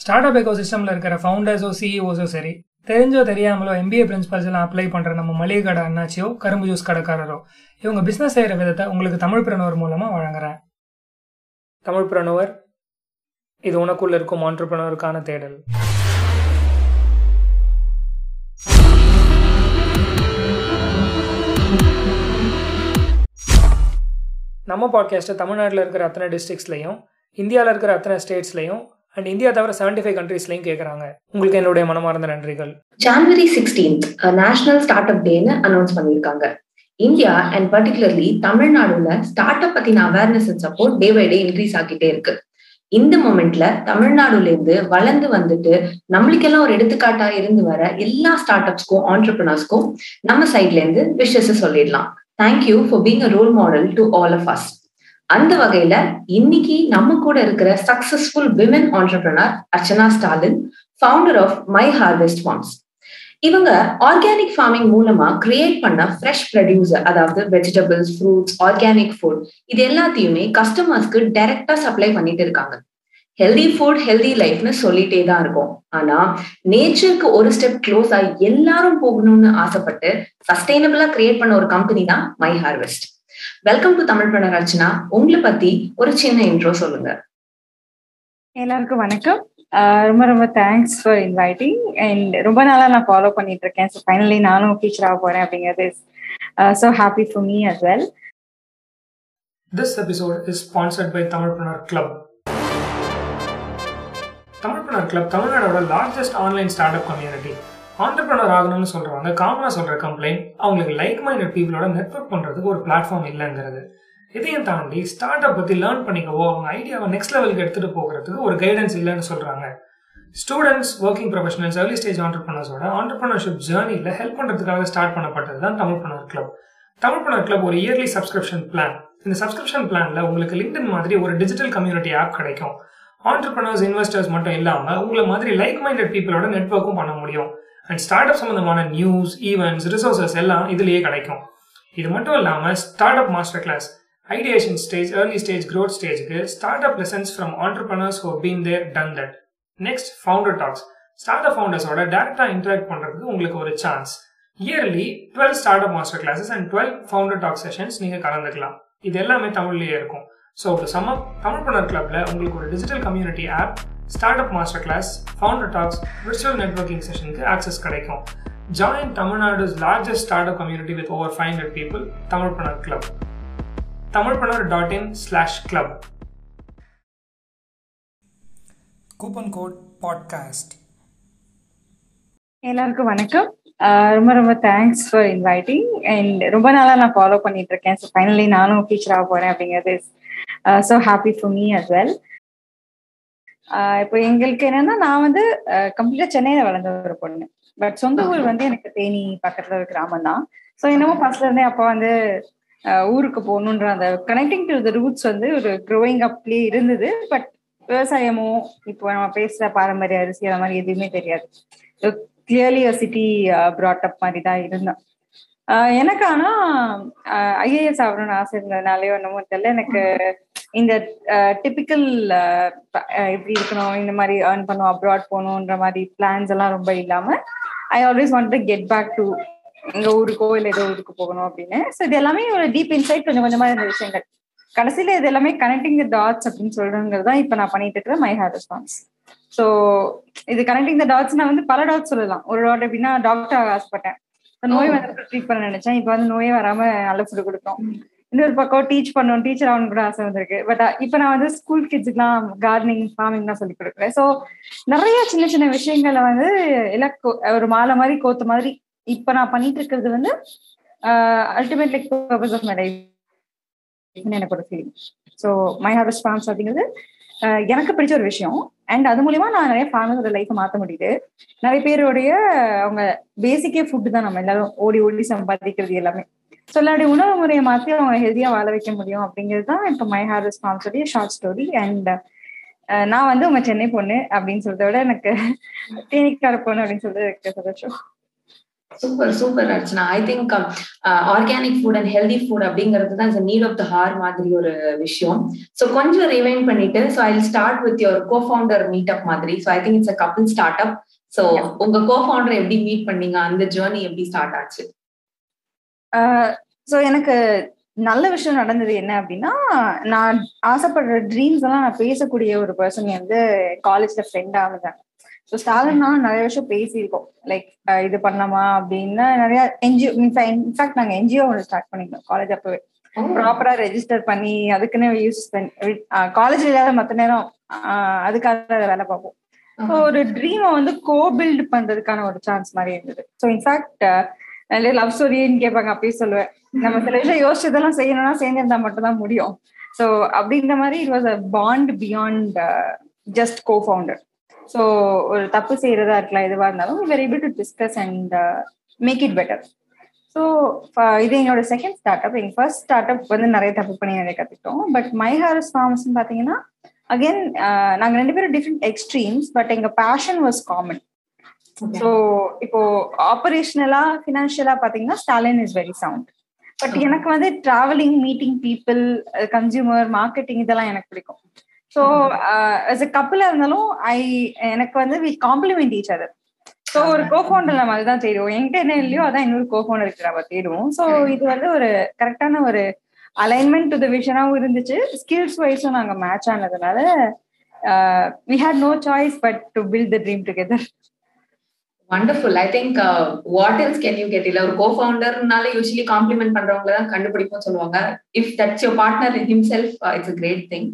Start up echo சிஸ்டமில் இருக்கிற ஃபவுண்டர்ஸோ சிஇஓஸோ சரி தெரிஞ்சோ தெரியாமலோ எம்பிஏ பிரின்சிபல்ஸ் எல்லாம் அப்ளை பண்ணுற நம்ம மளிகை கடை அண்ணாச்சியோ கரும்பு ஜூஸ் கடைக்காரரோ இவங்க பிஸ்னஸ் செய்கிற விதத்தை உங்களுக்கு தமிழ் பிரனவர் மூலமாக வழங்குறேன். தமிழ் பிரணுவர் இது உனக்குள்ள இருக்கும் ஆண்டர்பிரனருக்கான தேடல். நம்ம பாட்காஸ்ட்டை தமிழ்நாட்டில் இருக்கிற அத்தனை டிஸ்ட்ரிக்ஸ்லையும் இந்தியாவில் இருக்கிற அத்தனை ஸ்டேட்ஸ்லையும் அண்ட் இந்தியா தவிர செவன்டி ஃபைவ் கண்ட்ரீஸ்லையும் கேட்குறாங்க உங்களுக்கு என்னுடைய மனமார்ந்த நன்றிகள். January sixteenth national start up டேன்னு அனௌன்ஸ் பண்ணியிருக்காங்க. இந்தியா அண்ட் பர்டிகுலர்லி தமிழ்நாடுல ஸ்டார்ட் அப் பத்தின awareness and support day by day increase ஆகிட்டே இருக்கு. இந்த மொமெண்ட்ல தமிழ்நாடுல இருந்து வளர்ந்து வந்துட்டு நம்மளுக்கெல்லாம் ஒரு எடுத்துக்காட்டா இருந்து வர எல்லா ஸ்டார்ட் அப்ஸ்க்கும் ஆண்டர்பிரினர்ஸ்க்கும் நம்ம சைட்ல இருந்து விஷஸ் சொல்லிடலாம். Thank you for being a role model to all of us அந்த வகையில இன்னைக்கு நம்ம கூட இருக்கிற successful women entrepreneur Archana Stalin founder of my harvest farms இவங்க ஆர்கானிக் ஃபார்மிங் மூலமா கிரியேட் பண்ண ஃப்ரெஷ் ப்ரொடியூஸ் அதாவது வெஜிடபிள்ஸ் ஃப்ரூட்ஸ் ஆர்கானிக் ஃபுட் இது எல்லாத்தையுமே கஸ்டமர்ஸ்க்கு டைரக்டா சப்ளை பண்ணிட்டு இருக்காங்க. ஹெல்தி ஃபுட் ஹெல்தி லைஃப்னு சொல்லிட்டே தான் இருக்கும். ஆனா நேச்சருக்கு ஒரு ஸ்டெப் க்ளோஸ் ஆகி எல்லாரும் போகணும்னு ஆசைப்பட்டு சஸ்டைனபிளா கிரியேட் பண்ண ஒரு கம்பெனி தான் my harvest welcome to Tamilpreneur Rachana உங்களை பத்தி ஒரு சின்ன இன்ட்ரோ சொல்லுங்க. எல்லாருக்கும் வணக்கம். ரொம்ப ரொம்ப தேங்க்ஸ் ஃபார் இன்வைட்டிங் அண்ட் ரொம்ப நாளா நான் ஃபாலோ பண்ணிட்டு இருக்கேன். ஸோ ஃபைனலி நானும் டீச்சர் ஆக போறேன் அப்படிங்கிறது so happy for me as well This episode is sponsored by Tamilpreneur Club. Tamilpreneur club தமிழ்நாடோட largest online start up community entrepreneur ஆகணும்னு சொல்றவங்க காமனா சொல்ற கம்ப்ளைண்ட் அவங்களுக்கு லைக் மைண்டட் பீப்புளோட நெட்ஒர்க் பண்றதுக்கு ஒரு பிளாட்ஃபார்ம் இல்லைங்கிறது. இதையும் தாண்டி ஸ்டார்ட் அப் பத்தி லேர்ன் பண்ணிக்கவோ அவங்க ஐடியாவை நெக்ஸ்ட் லெவலுக்கு எடுத்துட்டு போகிறதுக்கு ஒரு கைடன்ஸ் இல்லைன்னு சொல்றாங்க. Students working professionals early stage ஆண்டர்பிரனர்ஸோட entrepreneurship ஜேர்னியில் ஹெல்ப் பண்ணுறதுக்காக ஸ்டார்ட் பண்ணப்பட்டது தான் Tamil Tamilpreneur club Tamilpreneur club ஒரு இயர்லி சப்ஸ்கிரிப்ஷன் பிளான் இந்த சப்ஸ்கிரிப்ஷன் பிளான்ல உங்களுக்கு லிங்க்டின் மாதிரி ஒரு டிஜிட்டல் கம்யூனிட்டி ஆப் கிடைக்கும். ஆண்டர்பிரனர்ஸ் இன்வெஸ்டர்ஸ் மட்டும் இல்லாமல் உங்களை மாதிரி லைக் மைண்டட் பீப்புளோட நெட்ஒர்க்கும் பண்ண முடியும். அண்ட் ஸ்டார்ட் அப் சம்பந்தமான நியூஸ் ஈவெண்ட்ஸ் ரிசோர்சஸ் எல்லாம் இதுலயே கிடைக்கும். இது மட்டும் இல்லாமல் start up master class ideation stage early stage growth ஸ்டேஜ்க்கு start up lessons from entrepreneurs who been there done that next founder talks start up ஃபவுண்டர்ஸோட டேரக்டா இன்டராக்ட் பண்றதுக்கு உங்களுக்கு ஒரு chance yearly twelve start up master classes and twelve founder talk sessions நீங்க கலந்துக்கலாம். இது எல்லாமே தமிழ்லயே இருக்கும். ஸோ டு தமிழ் பண்ணர் கிளப்ல உங்களுக்கு ஒரு digital community app startup master class founder talks virtual networking செஷனுக்கு access கிடைக்கும். Join Tamil Nadu's largest startup community with over five hundred people Tamil Panar club Tamilpanar dot in slash club coupon code podcast எல்லாருக்கும் வணக்கம். ரொம்ப ரொம்ப thanks for inviting and ரொம்ப நாளா நான் follow பண்ணிட்டு இருக்கேன். ஸோ ஃபைனலி நானும் டீச்சர் ஆக போறேன் அப்படிங்கிறது so happy for me as well இப்போ எங்களுக்கு என்னன்னா நான் வந்து கம்ப்ளீட்டா சென்னையில வளர்ந்த ஒரு பொண்ணு. பட் சொந்த ஊர் வந்து எனக்கு தேனி பக்கத்துல ஒரு கிராமம் தான் ஸோ என்னமோ ஃபர்ஸ்ட்ல இருந்தே அப்பா வந்து ஊருக்கு போகணுன்ற அந்த கனெக்டிங் டு த ரூட்ஸ் வந்து ஒரு க்ரோயிங் அப்லேயே இருந்தது. பட் விவசாயமோ இப்போ நம்ம பேசுற பாரம்பரிய அரிசி அந்த மாதிரி எதுவுமே தெரியாது. கிளியர்லி சிட்டி ப்ராட் அப் மாதிரி தான் இருந்தேன் எனக்கு ஆனா ஐஏஎஸ் ஆகணும்னு ஆசை இருந்ததுனாலே ஒன்னமோ தெரியல. எனக்கு இந்த டிபிக்கல் எப்படி இருக்கணும் இந்த மாதிரி ஏர்ன் பண்ணும் அப்ராட் போகணுன்ற மாதிரி பிளான்ஸ் எல்லாம் ரொம்ப இல்லாம I always want to get back to எங்க ஊருக்கோ இல்லை ஏதோ ஊருக்கு போகணும் அப்படின்னு. ஸோ இது எல்லாமே ஒரு டீப் இன்சைட் கொஞ்சம் கொஞ்சமா இருந்த விஷயங்கள். கடைசியில இது எல்லாமே கனெக்டிங் த டாட்ஸ் அப்படின்னு சொல்றதுங்கிறது தான் இப்போ நான் பண்ணிட்டு இருக்கிற மை ஹேர் ரெஸ்பான்ஸ் ஸோ இது கனெக்டிங் த டாட்ஸ் நான் வந்து பல டாட்ஸ் சொல்லலாம். ஒரு டாட் எப்படின்னா டாக்டர் ஆசைப்பட்டேன். நோய் வந்து ட்ரீட் பண்ண நினைச்சேன். இப்போ வந்து நோயே வராம நல்ல ஃபுட் கொடுத்தோம் இன்னொரு பக்கம் டீச் பண்ணணும் டீச்சர் ஆகணும் கூட ஆசை வந்திருக்கு. பட் uh, இப்போ நான் வந்து ஸ்கூல் கிட்ஸுக்குலாம் கார்டனிங் ஃபார்மிங்லாம் சொல்லி கொடுக்குறேன். ஸோ நிறைய சின்ன சின்ன விஷயங்களை வந்து எல்லாம் ஒரு மாலை மாதிரி கோத்து மாதிரி இப்போ நான் பண்ணிட்டு இருக்கிறது வந்து ultimate like purpose of my life எனக்கு ஒரு feeling so my harvest farms அப்படிங்கிறது uh, எனக்கு பிடிச்ச ஒரு விஷயம். அண்ட் அது மூலியமா நான் நிறைய ஃபேமிலியோட லைஃப் மாற்ற முடியுது. நிறைய பேருடைய அவங்க பேசிக்கே ஃபுட்டு தான் நம்ம எல்லாரும் ஓடி ஓடி சம்பாதிக்கிறது எல்லாமே. எல்லாருடைய உணவு முறையை மாற்றி அவங்க ஹெல்த்தியாக வாழ வைக்க முடியும் அப்படிங்கிறது தான் இப்போ மை ஹார்வெஸ்ட் ஃபார்ம்ஸோடைய ஷார்ட் ஸ்டோரி அண்ட் நான் வந்து உங்க சென்னை பொண்ணு அப்படின்னு சொல்றத விட எனக்கு தேனிக்கார பொண்ணு அப்படின்னு சொல்றது எனக்கு சந்தோஷம். Super super Archana. I think organic food and healthy food அப்படிங்கிறது தான் நீட் ஆஃப் த ஹார் மாதிரி ஒரு விஷயம். ஸோ கொஞ்சம் ரிவைன் பண்ணிட்டு so I start with your co founder meet up மாதிரி. So I think it's a couple start up so உங்க co founder எப்படி மீட் பண்ணீங்க? அந்த ஜேர்னி எப்படி ஸ்டார்ட் ஆச்சு? ஸோ எனக்கு நல்ல விஷயம் நடந்தது என்ன அப்படின்னா நான் ஆசைப்படுற ட்ரீம்ஸ் எல்லாம் நான் பேசக்கூடிய ஒரு பர்சன் வந்து காலேஜ்ல ஃப்ரெண்ட் ஆகுதாங்க ஸோ ஸ்டாலின்னா நிறைய விஷயம் பேசியிருக்கோம். லைக் இது பண்ணலாமா அப்படின்னு நிறைய என்ஜிஓ இன்ஃபேக்ட் நாங்கள் என்ஜிஓ ஒன்று ஸ்டார்ட் பண்ணிருந்தோம் காலேஜ் அப்பவே. ப்ராப்பரா ரெஜிஸ்டர் பண்ணி அதுக்குன்னு யூஸ் பண்ணி காலேஜ் இல்லாத மற்ற நேரம் அதுக்காக வேலை பார்ப்போம். ஸோ ஒரு ட்ரீமை வந்து கோ பில்ட் பண்றதுக்கான ஒரு சான்ஸ் மாதிரி இருந்தது. ஸோ இன்ஃபேக்ட் நிறைய லவ் ஸ்டோரின்னு கேட்பாங்க அப்பயே சொல்லுவேன். நம்ம சில விஷயம் யோசிச்சதெல்லாம் செய்யணும்னா சேர்ந்திருந்தா மட்டும் மட்டும்தான் முடியும். ஸோ அப்படிங்கிற மாதிரி it was a bond beyond just co founder so ஒரு தப்பு செய்யறதா இருக்கலாம் எதுவாக இருந்தாலும் were able to discuss and make it better so இது என்னோட செகண்ட் ஸ்டார்ட் அப் எங்க ஃபர்ஸ்ட் ஸ்டார்ட் அப் வந்து நிறைய தப்பு பண்ணி நிறைய கற்றுக்கிட்டோம் பட் மை ஹாரஸ் ஃபார்ம்ஸ் பார்த்தீங்கன்னா அகெயின் uh, நாங்கள் ரெண்டு பேரும் டிஃப்ரெண்ட் எக்ஸ்ட்ரீம்ஸ் பட் எங்க பேஷன் வாஸ் காமன் ஸோ இப்போ ஆபரேஷனலா ஃபினான்ஷியலா பாத்தீங்கன்னா Stalin is very sound but எனக்கு வந்து travelling meeting people consumer marketing இதெல்லாம் எனக்கு பிடிக்கும். ஸோ அஸ் அ கப்பிளா இருந்தாலும் ஐ எனக்கு வந்து we complement each other so ஒரு கோஃபவுண்டர் நம்ம அதுதான் தேடுவோம். என்கிட்ட என்ன இல்லையோ அதான் இன்னொரு கோஃபவுண்டருக்கு நம்ம தேடுவோம். ஸோ இது வந்து ஒரு கரெக்டான ஒரு அலைன்மெண்ட் டு த விஷனாவும் இருந்துச்சு. ஸ்கில்ஸ் வைஸும் நாங்க மேட்ச் ஆனதுனால we had no choice but to build the dream together wonderful I think what else can you get இல்ல ஒரு கோ ஃபவுண்டர்னால யூஸ்வலி காம்ப்ளிமெண்ட் பண்றவங்க தான் கண்டுபிடிப்போம் சொல்லுவாங்க. If that's your partner himself it's a great thing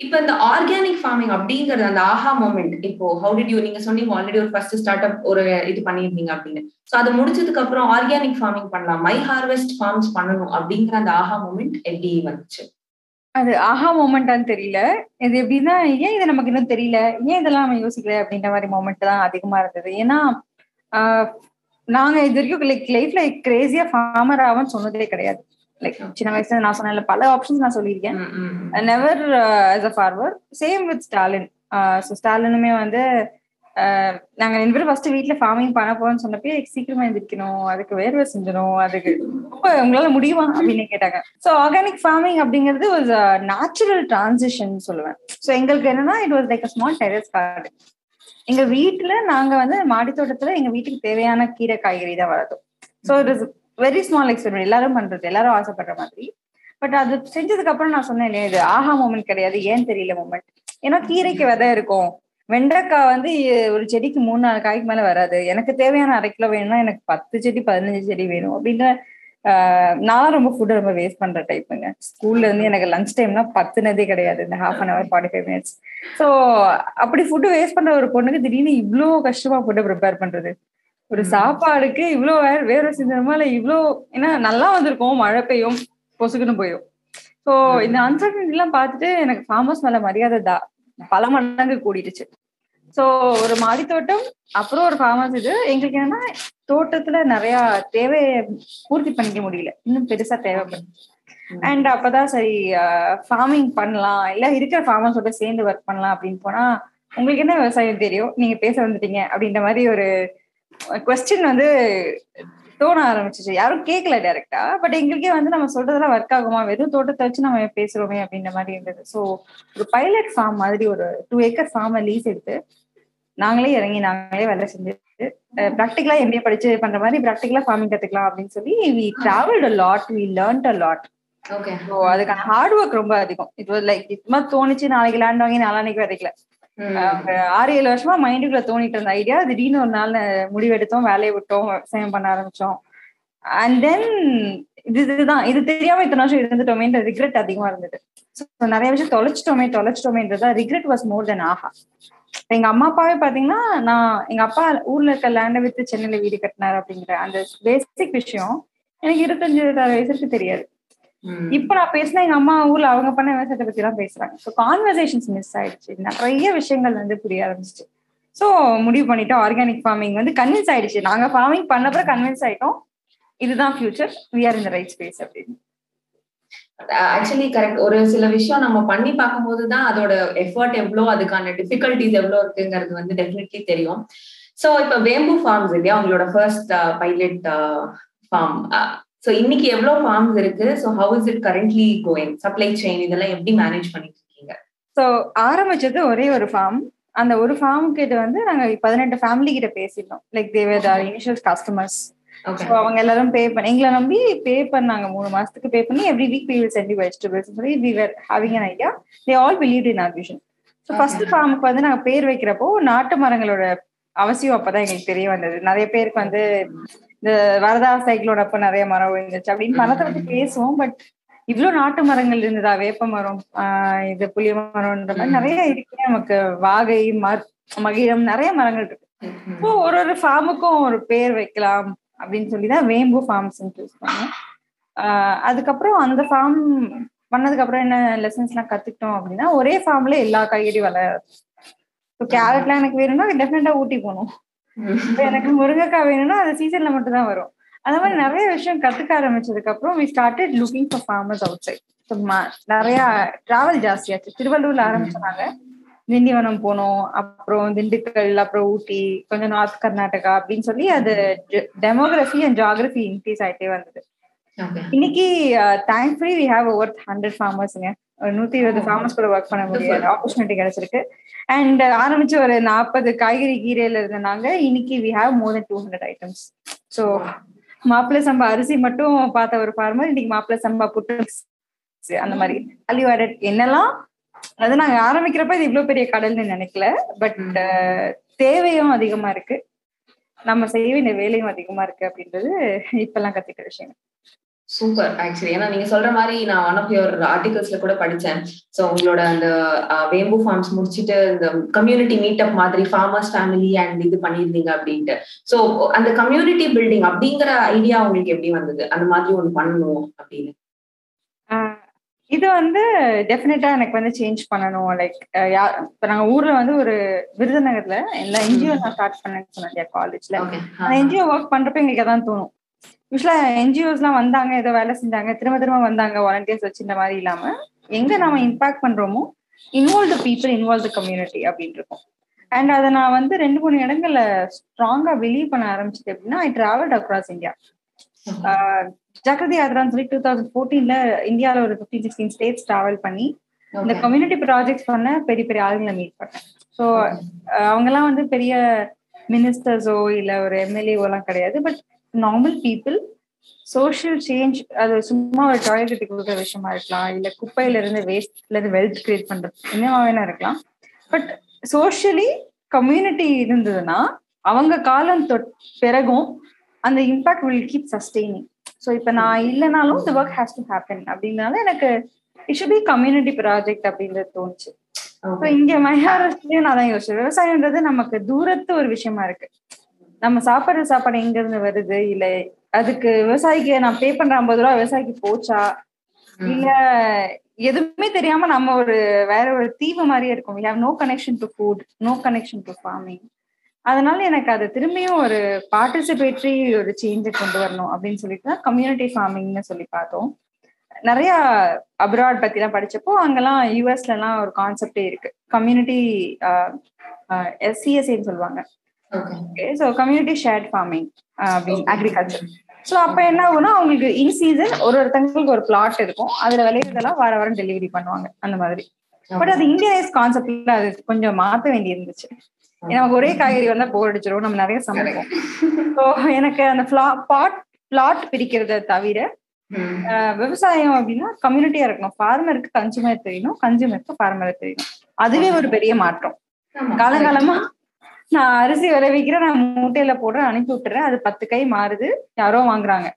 இப்ப இந்த ஆர்கானிக் ஃபார்மிங் அப்படிங்கறது அந்த ஆஹா மூமெண்ட் இப்போ ஹவு டிட் யூ நீங்க சொன்னீங்க ஆல்ரெடி ஒரு ஃபர்ஸ்ட் ஸ்டார்ட் அப் ஒரு இது பண்ணிருந்தீங்க அப்படின்னு. சோ அது முடிச்சதுக்கு அப்புறம் ஆர்கானிக் ஃபார்மிங் பண்ணலாம்? மை ஹார்வெஸ்ட் ஃபார்ம்ஸ் பண்ணணும் அப்படிங்கிற அந்த ஆஹா மூமெண்ட் எப்படி வந்துச்சு. அது ஆஹா மூமெண்டான்னு தெரியல. இது எப்படின்னா ஏன் இது நமக்கு இன்னும் தெரியல? ஏன் இதெல்லாம் நம்ம யோசிக்கல? அப்படின்ற மாதிரி மூமெண்ட் தான் அதிகமா இருந்தது. ஏன்னா நாங்க இது வரைக்கும் லைக் லைஃப்ல கிரேசியா ஃபார்மர் ஆகும்னு சொன்னதே கிடையாது. லைக் சின்ன வயசுல நான் சொன்ன பல ஆப்ஷன்ஸ் நான் சொல்லியிருக்கேன். Never as a farmer same with Stalin so ஸ்டாலினுமே வந்து நாங்க ரெண்டு பேரும் ஃபர்ஸ்ட் வீட்டுல ஃபார்மிங் பண்ண போறோம்னு சொன்னப்பே சீக்கிரமா எந்திரிக்கணும் அதுக்கு வேர்வை செஞ்சணும் அதுக்கு ரொம்ப உங்களால முடியுமா அப்படின்னு கேட்டாங்க. ஸோ ஆர்கானிக் ஃபார்மிங் அப்படிங்கிறது ஒரு நேச்சுரல் டிரான்சிஷன் சொல்லுவேன். ஸோ எங்களுக்கு என்னன்னா it was like a small terrace garden எங்க வீட்டுல நாங்க வந்து மாடித்தோட்டத்துல எங்க வீட்டுக்கு தேவையான கீரை காய்கறி தான் வளர்த்தோம். So it is very small experiment எல்லாரும் பண்றது எல்லாரும் ஆசைப்படுற மாதிரி. பட் அது செஞ்சதுக்கு அப்புறம் நான் சொன்னேன் இல்லையா இது ஆஹா மூமெண்ட் கிடையாது. ஏன் தெரியல மூமெண்ட் ஏன்னா கீரைக்கு விதை இருக்கும். வெண்டைக்காய் வந்து ஒரு செடிக்கு மூணு நாலு காய்க்கு மேல வராது. எனக்கு தேவையான அரை கிலோ வேணும்னா எனக்கு பத்து செடி பதினஞ்சு செடி வேணும் அப்படின்ற நான் ரொம்ப ஃபுட்டை ரொம்ப வேஸ்ட் பண்ற டைப்புங்க ஸ்கூல்ல இருந்து எனக்கு லஞ்ச் டைம்னா பத்துனதே கிடையாது. இந்த half an hour forty five minutes so அப்படி ஃபுட்டு வேஸ்ட் பண்ற ஒரு பொண்ணுக்கு திடீர்னு இவ்வளோ கஷ்டமா ஃபுட்டை ப்ரிப்பேர் பண்றது. ஒரு சாப்பாடுக்கு இவ்வளோ வேற வேற செஞ்சோமா இல்ல இவ்வளோ ஏன்னா நல்லா வந்திருக்கும் மழை பெய்யும் பொசுக்குன்னு போயிடும். ஸோ இந்த அன்சர்டனிட்டி எல்லாம் பார்த்துட்டு எனக்கு ஃபார்மர்ஸ் மேல மரியாதை தான் பல மடங்கு கூடிடுச்சு. சோ ஒரு மாடி தோட்டம் அப்புறம் ஒரு ஃபார்மர்ஸ் இது. எங்களுக்கு என்னன்னா தோட்டத்துல நிறைய தேவையை பூர்த்தி பண்ணிக்க முடியல. இன்னும் பெருசா தேவைப்படும் அண்ட் அப்பதான் சரி ஃபார்மிங் பண்ணலாம். இல்ல இருக்கிற ஃபார்மர்ஸோட சேர்ந்து ஒர்க் பண்ணலாம் அப்படின்னு போனா உங்களுக்கு என்ன விவசாயம் தெரியும்? நீங்க பேச வந்துட்டீங்க அப்படின்ற மாதிரி ஒரு கொஸ்டின் வந்து தோண ஆரம்பிச்சிச்சு. யாரும் கேட்கல டைரக்டா பட் எங்களுக்கே வந்து நம்ம சொல்றதெல்லாம் ஒர்க் ஆகுமா? வெறும் தோட்டத்தை வச்சு நம்ம பேசுறோமே அப்படின்ற மாதிரி இருந்தது. ஸோ ஒரு பைலட் ஃபார்ம் மாதிரி ஒரு டூ ஏக்கர் ஃபார்மை லீஸ் எடுத்து நாங்களே இறங்கி நாங்களே வேலை செஞ்சு ப்ராக்டிக்கலா எம்பிஏ படிச்சு பண்ற மாதிரி ப்ராக்டிக்கலா ஃபார்மிங் கத்துக்கலாம் அப்படின்னு சொல்லி we travelled a lot we learnt a lot அதுக்கான ஹார்ட் ஒர்க் ரொம்ப அதிகம். இது லைக் சும்மா தோணுச்சு நாளைக்கு லேண்ட் வாங்கி நாளானைக்கு விதைக்கல. ஆறு ஏழு வருஷமா மைண்டுக்குள்ள தோணிட்டு இருந்த ஐடியா திடீர்னு ஒரு நாள் முடிவெடுத்தோம் வேலையை விட்டோம் விவசாயம் பண்ண ஆரம்பிச்சோம். அண்ட் தென் இது இதுதான். இது தெரியாம இத்தனை வருஷம் இருந்துட்டோமேன்ற ரிக்ரெட் அதிகமா இருந்தது. ஸோ நிறைய விஷயம் தொலைச்சிட்டோமே தொலைச்சிட்டோமேன்றதா ரிக்ரெட் வாஸ் மோர் தென் ஆஹா. எங்க அம்மா அப்பாவே பாத்தீங்கன்னா நான் எங்க அப்பா ஊர்ல இருக்க லேண்டை வித்து சென்னையில வீடு கட்டினாரு அப்படிங்கிற அந்த பேசிக் விஷயம் எனக்கு இருபத்தஞ்சு வயசுக்கு தெரியாது. இப்ப நான் பேசினா எங்க அம்மா ஊர்ல அவங்க பண்ண விவசாயத்தை பத்தி எல்லாம் பேசுறாங்க. ஸோ கான்வர்சேஷன்ஸ் மிஸ் ஆயிடுச்சு. நிறைய விஷயங்கள் வந்து புரிய ஆரம்பிச்சிச்சு. ஸோ முடிவு பண்ணிட்டோம். ஆர்கானிக் ஃபார்மிங் வந்து கன்வின்ஸ் ஆயிடுச்சு. நாங்க ஃபார்மிங் பண்ணப்பறம் கன்வின்ஸ் ஆயிட்டோம். இதுதான் future we are in right space அப்படின்னு. ஆக்சுவலி கரெக்ட் ஒரு சில விஷயம் நம்ம பண்ணி பார்க்கும்போது தான் அதோட எஃபர்ட் எவ்வளோ அதுக்கான டிஃபிகல்டிஸ் எவ்வளோ இருக்குங்கிறது வந்து டெஃபினெட்லி தெரியும். சோ இப்ப வேம்பு ஃபார்ம்ஸ் இல்லையா? உங்களோட ஃபர்ஸ்ட் பைலட் ஃபார்ம் சோ இன்னைக்கு எவ்வளவு ஃபார்ம்ஸ் இருக்கு? So how is it currently going supply chain இதெல்லாம் எப்படி மேனேஜ் பண்ணிட்டு இருக்கீங்க ஸோ ஆரம்பிச்சது ஒரே ஒரு ஃபார்ம் அந்த ஒரு ஃபார்ம் கிட்ட வந்து நாங்க பதினெட்டு ஃபேமிலி கிட்ட பேசிட்டோம் like they were our initial customers so அவங்க எல்லாரும் பே பண்ணி எங்களை நம்பி பே பண்ணாங்க. மூணு மாசத்துக்கு பே பண்ணி every week we will send you vegetables சொல்லி we were having an idea they all believe in our vision so first ஃபார்முக்கு வந்து நாங்க பேர் வைக்கிறப்போ நாட்டு மரங்களோட அவசியம் அப்பதான் எங்களுக்கு தெரிய வந்தது. நிறைய பேருக்கு வந்து இந்த வரதா சைக்கிளோட அப்ப நிறைய மரம் விழுந்துச்சு அப்படின்னு மரத்தை பத்தி பேசுவோம் பட் இவ்வளவு நாட்டு மரங்கள் இருந்ததா? வேப்ப மரம் ஆஹ் இது புளிய மரம்ன்ற மாதிரி நிறைய இருக்கு. நமக்கு வாகை மர் மகிழம் நிறைய மரங்கள் இருக்கு. இப்போ ஒரு ஒரு ஃபார்முக்கும் ஒரு பேர் வைக்கலாம் அப்படின்னு சொல்லி தான் வேம்பு ஃபார்ம்ஸ் சூஸ் பண்ணோம். ஆஹ் அதுக்கப்புறம் அந்த ஃபார்ம் பண்ணதுக்கு அப்புறம் என்ன லெசன்ஸ் எல்லாம் கத்துக்கிட்டோம் அப்படின்னா ஒரே ஃபார்ம்ல எல்லா காய்கறியும் வளராது இப்போ கேரட்லாம் எனக்கு வேணும்னா டெஃபினட்டா ஊட்டி போகணும். இப்ப எனக்கு முருங்கைக்காய் வேணும்னா அது சீசன்ல மட்டும் தான் வரும். அந்த மாதிரி நிறைய விஷயம் கத்துக்க ஆரம்பிச்சதுக்கு அப்புறம் we started looking for farmers outside நிறைய டிராவல் ஜாஸ்தியாச்சு திருவள்ளூர்ல ஆரம்பிச்சாங்க திண்டிவனம் போனோம். அப்புறம் திண்டுக்கல் அப்புறம் ஊட்டி கொஞ்சம் நார்த் கர்நாடகா அப்படின்னு சொல்லி அது டெமோகிராஃபி அண்ட் ஜாகிரபி இன்க்ரீஸ் ஆயிட்டே வந்தது. இன்னைக்கு thankfully we have over hundred ஃபார்மர்ஸுங்க நூத்தி இருபது ஃபார்மர்ஸ் கூட ஒர்க் பண்ண முடியாது. ஆப்பர்ச்சுனிட்டி கிடைச்சிருக்கு. அண்ட் ஆரம்பிச்சு ஒரு நாற்பது காய்கறி கீரையில இருந்தனாங்க இன்னைக்கு we have more than two hundred items so மாப்பிள்ளை சம்பா அரிசி மட்டும் பார்த்த ஒரு ஃபார்மர் இன்னைக்கு மாப்பிள்ளை சம்பா புட்டு அந்த மாதிரி. வேல்யூ ஆடட் என்னெல்லாம்? அது நாங்க ஆரம்பிக்கிறப்ப இது இவ்வளவு பெரிய கடல்னு நினைக்கல. பட் தேவையும் அதிகமா இருக்கு. நம்ம செய்ய வேண்டிய வேலையும் அதிகமா இருக்கு அப்படின்றது இப்பெல்லாம் கத்துக்கிற விஷயம் சூப்பர் ஆக்சுவலி ஏன்னா நீங்க சொல்ற மாதிரி நான் ஒன் ஆஃப் யுவர் ஆர்டிகல்ஸ்ல கூட படிச்சேன். சோ உங்களோட அந்த வேம்பு ஃபார்ம்ஸ் முடிச்சுட்டு இந்த கம்யூனிட்டி மீட்டப் மாதிரி ஃபார்மர்ஸ் ஃபேமிலி அண்ட் இது பண்ணிருந்தீங்க அப்படின்ட்டு. சோ அந்த கம்யூனிட்டி பில்டிங் அப்படிங்கிற ஐடியா உங்களுக்கு எப்படி வந்தது? அந்த மாதிரி ஒண்ணு பண்ணணும் அப்படின்னு. இது வந்து டெஃபினட்டா எனக்கு வந்து சேஞ்ச் பண்ணணும். லைக் இப்ப நாங்க ஊர்ல வந்து ஒரு விருதுநகர்ல எல்லா என்ஜிஓ நான் ஸ்டார்ட் பண்ணேன்னு சொன்னேன் காலேஜ்ல அந்த என்ஜிஓ ஒர்க் பண்றப்ப எங்களுக்கு அதான் தோணும். யூஸ்வலா என்ஜிஓஸ் எல்லாம் வந்தாங்க ஏதோ வேலை செஞ்சாங்க திரும்ப திரும்ப வந்தாங்க வாலண்டியர்ஸ் வச்சு இந்த மாதிரி இல்லாம எங்க நாம இம்பாக்ட் பண்றோமோ இன்வால்வ் பீப்புள் இன்வால்வ் கம்யூனிட்டி அப்படின்னு இருக்கும். அண்ட் அதை நான் வந்து ரெண்டு மூணு இடங்கள்ல ஸ்ட்ராங்கா பிலீவ் பண்ண ஆரம்பிச்சது அப்படின்னா ஐ டிராவல்ட் அக்ராஸ் இந்தியா ஜாக்கிரதை யாத்ரான்னு சொல்லி டூ தௌசண்ட் ஃபோர்டீன்ல இந்தியாவில் ஒரு ஃபிஃப்டீன் சிக்ஸ்டீன் ஸ்டேட்ஸ் டிராவல் பண்ணி இந்த கம்யூனிட்டி ப்ராஜெக்ட்ஸ் பண்ண பெரிய பெரிய ஆளுங்களை மீட் பண்ணேன். ஸோ அவங்கெல்லாம் வந்து பெரிய மினிஸ்டர்ஸோ இல்ல ஒரு எம்எல்ஏவோ எல்லாம் கிடையாது. But normal people social change அது சும்மா ஒரு டாய்லெட் கொடுக்குற விஷயமா இருக்கலாம் இல்ல குப்பையில இருந்து வேஸ்ட்ல இருந்து வெல்த் கிரியேட் பண்றது என்னவா வேணா இருக்கலாம். பட் சோஷியலி கம்யூனிட்டி இருந்ததுன்னா அவங்க காலம் தொட் பிறகும் அந்த impact will keep sustaining so இப்போ நான் இல்லைனாலும் இந்த ஒர்க் ஹேஸ் டு ஹேப்பன் அப்படின்னால எனக்கு it should be community project அப்படின்றது தோணுச்சு. ஸோ இங்க மகாராஷ்டிரலையும் நான் தான் யோசிச்சேன். விவசாயம்ன்றது நமக்கு தூரத்து ஒரு விஷயமா இருக்கு. நம்ம சாப்பிட்ற சாப்பாடு எங்க இருந்து வருது? இல்ல அதுக்கு விவசாயிக்கு நான் பே பண்ற ஐம்பது ரூபா விவசாயிக்கு போச்சா? இல்ல எதுவுமே தெரியாம நம்ம ஒரு வேற ஒரு தீவு மாதிரியே இருக்கும். We have no connection to food no connection to farming அதனால எனக்கு அது திரும்பியும் ஒரு பார்ட்டிசிபேட்டரி ஒரு சேஞ்சை கொண்டு வரணும் அப்படின்னு சொல்லிட்டு தான் கம்யூனிட்டி ஃபார்மிங்னு சொல்லி பார்த்தோம். நிறைய அப்ராட் பத்தி எல்லாம் படிச்சப்போ அங்கெல்லாம் யூஎஸ்ல எல்லாம் ஒரு கான்செப்டே இருக்கு. கம்யூனிட்டி எஸ்சிஎஸ்ஏன்னு சொல்லுவாங்க. ஸோ கம்யூனிட்டி ஷேர்ட் ஃபார்மிங் அப்படின்னு அக்ரிகல்ச்சர் ஸோ அப்ப என்ன ஆகும்னா அவங்களுக்கு இன் சீசன் ஒரு ஒருத்தங்களுக்கு ஒரு பிளாட் இருக்கும். அதுல விளையிறதெல்லாம் வார வாரம் டெலிவரி பண்ணுவாங்க அந்த மாதிரி. பட் அது இந்தியனைஸ் கான்செப்ட்ல அது கொஞ்சம் மாற்ற வேண்டி இருந்துச்சு நமக்கு ஒரே காய்கறி வந்தா போர் அடிச்சிடும் நம்ம நிறைய சமைப்போம். ஸோ எனக்கு அந்த பாட் பிளாட் பிரிக்கிறத தவிர விவசாயம் அப்படின்னா கம்யூனிட்டியா இருக்கணும். ஃபார்மருக்கு கன்சூமர் தெரியணும் கன்சூமருக்கு ஃபார்மர் தெரியணும் அதுவே ஒரு பெரிய மாற்றம். காலகாலமா நான் அரிசி விளைவிக்கிறேன் நான் மூட்டையில போடுறேன் அனுப்பி விட்டுறேன். அது பத்து கை மாறுது. யாரோ வாங்குறாங்க.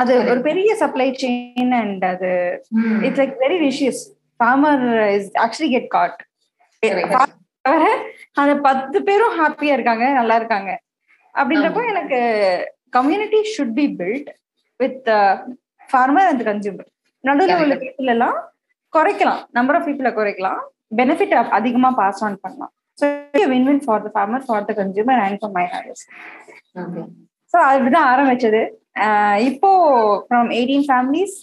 அது ஒரு பெரிய சப்ளை செயின் அண்ட் அது it's like very vicious farmer is actually get caught அந்த பத்து பேரும் ஹாப்பியா இருக்காங்க நல்லா இருக்காங்க. அப்படின்றப்போ எனக்கு community should be build with farmer and consumer நடுவில் உள்ள பீப்புள் எல்லாம் குறைக்கலாம். நம்பர் ஆஃப் பீப்புளை குறைக்கலாம். பெனிஃபிட் அதிகமா பாஸ் ஆன் பண்ணலாம். So win win for the farmer for the consumer and for my harvest so அப்படிதான் ஆரம்பிச்சது. இப்போ ஃப்ரம் எயிட்டீன் ஃபேமிலிஸ்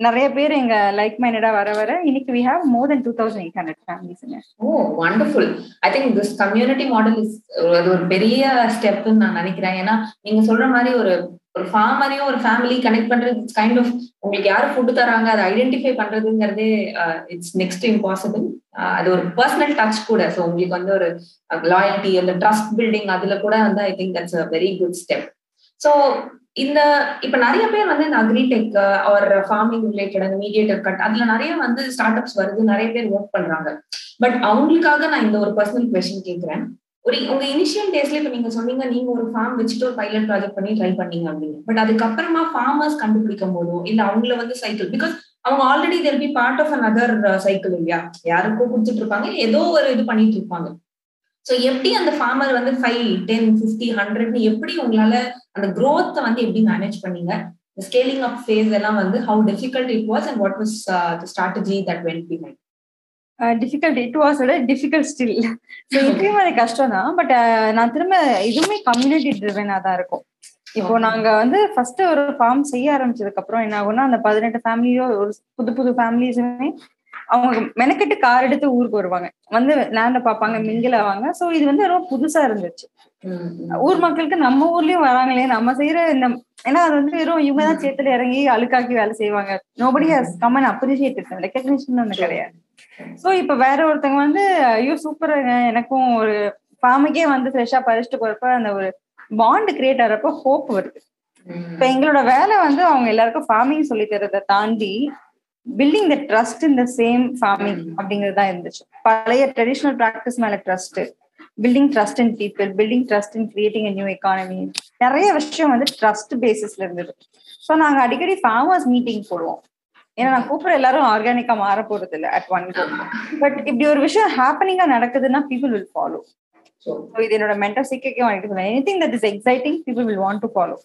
நிறைய பேர் எங்க லைக் மைண்டடா வர வர இன்னைக்கு we have more than two thousand eight hundred ஃபேமிலிஸ்ங்க O wonderful I think this community model is அது ஒரு பெரிய ஸ்டெப்னு நான் நினைக்கிறேன். ஏன்னா நீங்க சொல்ற மாதிரி ஒரு ஒரு ஃபார்மரையும் ஒரு ஃபேமிலி கனெக்ட் பண்றது இட்ஸ் கைண்ட் ஆஃப் உங்களுக்கு யாரு ஃபுட் தராங்க அதை ஐடென்டிஃபை பண்றதுங்கிறதே இட்ஸ் நெக்ஸ்ட் இம்பாசிபிள் அது ஒரு பர்சனல் டச் கூட. ஸோ உங்களுக்கு வந்து ஒரு லாயல்ட்டி அந்த ட்ரஸ்ட் பில்டிங் அதுல கூட வந்து I think that's a very good step so இந்த இப்ப நிறைய பேர் வந்து இந்த அக்ரிடெக் ஆர் ஃபார்மிங் ரிலேட்டட் அந்த மீடியேட்டர் கட் அதுல நிறைய வந்து ஸ்டார்ட் அப்ஸ் வருது நிறைய பேர் ஒர்க் பண்றாங்க. பட் அவங்களுக்காக நான் இந்த ஒரு பர்சனல் கொஸ்டின் கேட்கிறேன் ஒரு உங்க இனிஷியல் டேஸ்ல இப்ப நீங்க சொன்னீங்க நீங்க ஒரு ஃபார்ம் வச்சுட்டு ஒரு பைலட் ப்ராஜெக்ட் பண்ணி ட்ரை பண்ணீங்க அப்படின்னு. பட் அதுக்கப்புறமா ஃபார்மர்ஸ் கண்டுபிடிக்கும் போதும் இல்ல அவங்கள வந்து சைக்கிள் பிகாஸ் அவங்க already they'll be part of another cycle இல்லையா? யாருக்கோ கொடுத்துட்டு இருப்பாங்க ஏதோ ஒரு இது பண்ணிட்டு இருப்பாங்க ஸோ எப்படி அந்த ஃபார்மர் வந்து ஃபைவ் டென் ஃபிஃப்டி ஹண்ட்ரட்னு எப்படி உங்களால அந்த க்ரோத்தை வந்து எப்படி மேனேஜ் பண்ணீங்க? ஸ்கேலிங் அப் ஃபேஸ் எல்லாம் வந்து how difficult it was and what was the strategy that went behind difficult it was விட டிஃபிகல்ட் ஸ்டில் ஸோ இப்பயும் அது கஷ்டம் தான் பட் நான் திரும்ப இதுவுமே கம்யூனிட்டி ட்ரிவனாக தான் இருக்கும். இப்போ நாங்க வந்து ஃபர்ஸ்ட் ஒரு ஃபார்ம் செய்ய ஆரம்பிச்சதுக்கு அப்புறம் என்ன ஆகும்னா அந்த பதினெட்டு ஃபேமிலியோ ஒரு புது புது ஃபேமிலிஸுமே அவங்க மெனக்கெட்டு கார் எடுத்து ஊருக்கு வருவாங்க. வந்து லேண்ட பார்ப்பாங்க மிங்கில் ஆவாங்க ஸோ இது வந்து ரொம்ப புதுசா இருந்துச்சு. ஊர் மக்களுக்கு நம்ம ஊர்லயும் வராங்களே நம்ம செய்யற இந்த ஏன்னா அது வந்து வெறும் இவங்க தான் சேத்துல இறங்கி அழுக்காக்கி வேலை செய்வாங்க. Nobody has come appreciate recognition ஒண்ணு கிடையாது. சோ இப்ப வேற ஒருத்தவங்க வந்து ஐயோ சூப்பருங்க எனக்கும் ஒரு ஃபார்முக்கே வந்து ஃப்ரெஷ்ஷா பறிச்சுட்டு போறப்ப அந்த ஒரு பாண்ட் கிரியேட் ஆகிறப்ப ஹோப் வருது. இப்ப எங்களோட வேலை வந்து அவங்க எல்லாருக்கும் ஃபார்மிங் சொல்லி தரதை தாண்டி building the trust in the same farming அப்படிங்கிறது தான் இருந்துச்சு. பழைய ட்ரெடிஷ்னல் ப்ராக்டிஸ் மேல trust building trust in people building trust in creating new economy நிறைய விஷயம் வந்து ட்ரஸ்ட் பேசிஸ்ல இருந்தது. ஸோ நாங்க அடிக்கடி ஃபார்மர்ஸ் மீட்டிங் போடுவோம். ஏன்னா நான் கூப்பிட எல்லாரும் ஆர்கானிக்கா மாற போறது இல்லை அட் ஒன் கோ பட் இப்படி ஒரு விஷயம் ஹாப்பனிங்கா நடக்குதுன்னா பீப்புள் வில் ஃபாலோ இது என்னோட மென்டல் வாங்கிட்டு சொல்லுவேன் anything that is exciting people will want to follow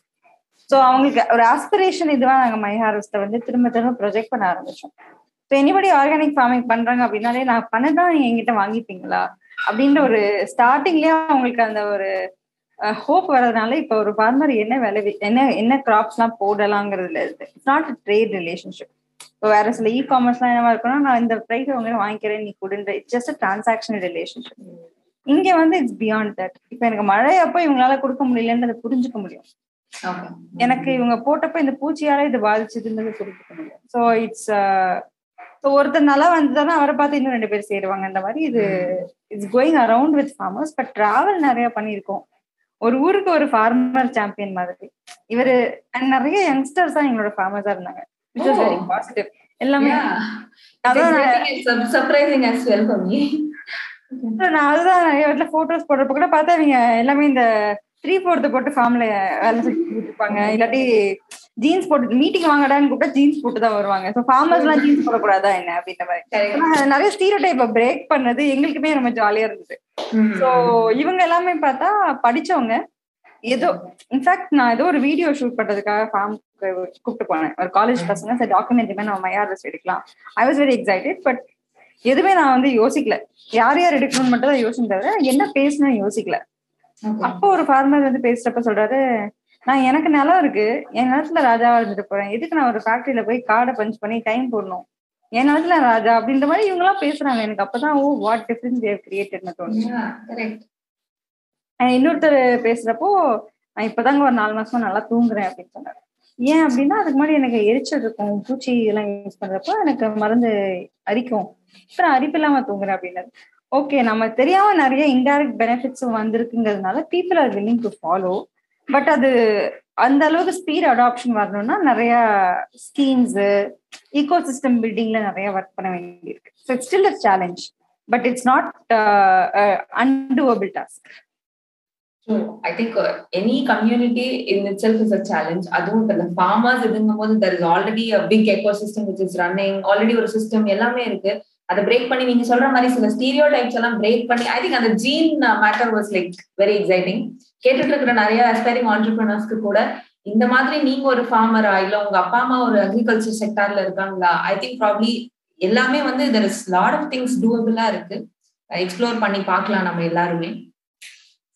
so அவங்களுக்கு ஒரு ஆஸ்பிரேஷன் இதுவா நாங்க மை ஹார்வெஸ்ட்டை வந்து திரும்ப திரும்ப ப்ரொஜெக்ட் பண்ண ஆரம்பிச்சோம். ஸோ எனிபடி ஆர்கானிக் ஃபார்மிங் பண்றாங்க அப்படின்னாலே நான் பண்ணதான் நீங்க எங்கிட்ட வாங்கிப்பீங்களா? அப்படின்ற ஒரு ஸ்டார்டிங்லயே அவங்களுக்கு அந்த ஒரு ஹோப் வர்றதுனால இப்ப ஒரு ஃபார்மர் என்ன விளை என்ன என்ன கிராப்ஸ் எல்லாம் போடலாங்கிறதுல இருக்கு இட்ஸ் நாட் ட்ரேட் ரிலேஷன்ஷிப் இப்போ வேற சில இ காமர்ஸ்லாம் என்னவா இருக்குன்னா நான் இந்த ப்ரைஸ் உங்க வாங்கிக்கிறேன் நீ கொடுன்ற இட்ஸ் ஜஸ்ட் டிரான்சாக்ஷன் ரிலேஷன்ஷிப் இங்க வந்து இட்ஸ் பியாண்ட் தட் இப்ப எனக்கு மழை அப்போ இவங்களால கொடுக்க முடியலன்றதை புரிஞ்சுக்க முடியும். எனக்கு இவங்க போட்டப்ப இந்த பூச்சியால இது பாதிச்சதுன்றது புரிஞ்சுக்க முடியும். ஸோ இட்ஸ் ஸோ ஒருத்தர் நல்லா வந்ததுன்னா அவரை பார்த்து இன்னும் ரெண்டு பேர் சேருவாங்க இந்த மாதிரி இது it's going around with farmers but travel நிறைய பண்ணியிருக்கோம். ஒரு ஊருக்கு ஒரு ஃபார்மர் சாம்பியன் மாதிரி. இவரு நிறைய யங்ஸ்டர்ஸ் தான் எங்களோட ஃபார்மர்ஸா இருந்தாங்க. விச் வாஸ் வெரி பாசிட்டிவ் எல்லாமே surprising as well for me நான் அதுதான் நிறைய வீட்டுல போட்டோஸ் போடுறப்ப கூட பார்த்தா இவங்க எல்லாமே இந்த த்ரீ ஃபோர்த்து போட்டு ஃபார்ம்ல வேலை செஞ்சு இருப்பாங்க இல்லாட்டி ஜீன்ஸ் போட்டு மீட்டிங் வாங்கடான்னு கூப்பிட்டா ஜீன்ஸ் போட்டு தான் வருவாங்க. ஸோ ஃபார்மர்ஸ் எல்லாம் ஜீன்ஸ் போடக்கூடாதா என்ன அப்படின்ற மாதிரி. நிறைய ஸ்டீரோ டைப்பை பிரேக் பண்ணது எங்களுக்குமே ரொம்ப ஜாலியா இருந்தது. ஸோ இவங்க எல்லாமே பார்த்தா படிச்சவங்க. ஏதோ இன்ஃபேக்ட் நான் ஏதோ ஒரு வீடியோ ஷூட் பண்றதுக்காக ஃபார்ம் கூப்பிட்டு போனேன். ஒரு காலேஜ் பசங்க சார் டாக்குமெண்ட்ரி நம்ம மையார்ஸ் எடுக்கலாம். I was very excited but எதுவுமே நான் வந்து யோசிக்கல. யார் யார் எடுக்கணும்னு மட்டும் தான் யோசிச்சு தவிர என்ன பேசணும்னு யோசிக்கல. அப்போ ஒரு ஃபார்மர் வந்து பேசுறப்ப சொல்றாரு நான் எனக்கு நிலம் இருக்கு. என் நிலத்துல ராஜாவா இருந்துட்டு போறேன். எதுக்கு நான் ஒரு ஃபேக்டரியில போய் கார்டை பஞ்ச் பண்ணி டைம் போடணும்? என் நிலத்துல ராஜா அப்படின்ற மாதிரி இவங்க எல்லாம் பேசுறாங்க. எனக்கு அப்பதான் ஓ வாட் டிஃபரன்ஸ் தேவ் கிரியேட்டட்னு தோணுச்சு இன்னொருத்தர் பேசுறப்போ நான் இப்பதாங்க ஒரு நாலு மாசமா நல்லா தூங்குறேன் அப்படின்னு சொன்னாரு. ஏன் அப்படின்னா அதுக்கு முன்னாடி எனக்கு எரிச்சல் இருக்கும். பூச்சி இதெல்லாம் யூஸ் பண்றப்போ எனக்கு மருந்து அரிக்கும். அப்புறம் அரிப்பு இல்லாம தூங்குறேன் அப்படின்னாரு. ஓகே நம்ம தெரியாம நிறைய இன்டைரக்ட் பெனிஃபிட்ஸும் வந்திருக்குங்கிறதுனால people are willing to follow but அது அந்த அளவுக்கு ஸ்பீட் அடாப்ஷன் வரணும்னா நிறைய ஸ்கீம்ஸ் ஈகோ சிஸ்டம் பில்டிங்ல நிறைய ஒர்க் பண்ண வேண்டியிருக்கு. So it's still a challenge but it's not undoable task I think any community in itself is a challenge அதுவும் இப்போ இந்த ஃபார்மர்ஸ் இதுங்கும் போது there is already big ecosystem which is running already ஒரு சிஸ்டம் எல்லாமே இருக்கு. அதை பிரேக் பண்ணி நீங்க சொல்ற மாதிரி சில ஸ்டீரியோ டைப்ஸ் எல்லாம் பிரேக் பண்ணி ஐ திங்க் அந்த gene matter was like very exciting கேட்டுட்டு இருக்கிற நிறைய அஸ்பைரிங் ஆண்டர்பிரினர்ஸ்க்கு கூட இந்த மாதிரி நீங்க ஒரு ஃபார்மரா இல்ல உங்க அப்பா அம்மா ஒரு அக்ரிகல்ச்சர் செக்டார்ல இருக்காங்களா ஐ திங்க் ப்ராப்ளி எல்லாமே வந்து there is lot of things டூவபிளா இருக்கு. எக்ஸ்ப்ளோர் பண்ணி பார்க்கலாம் நம்ம எல்லாருமே.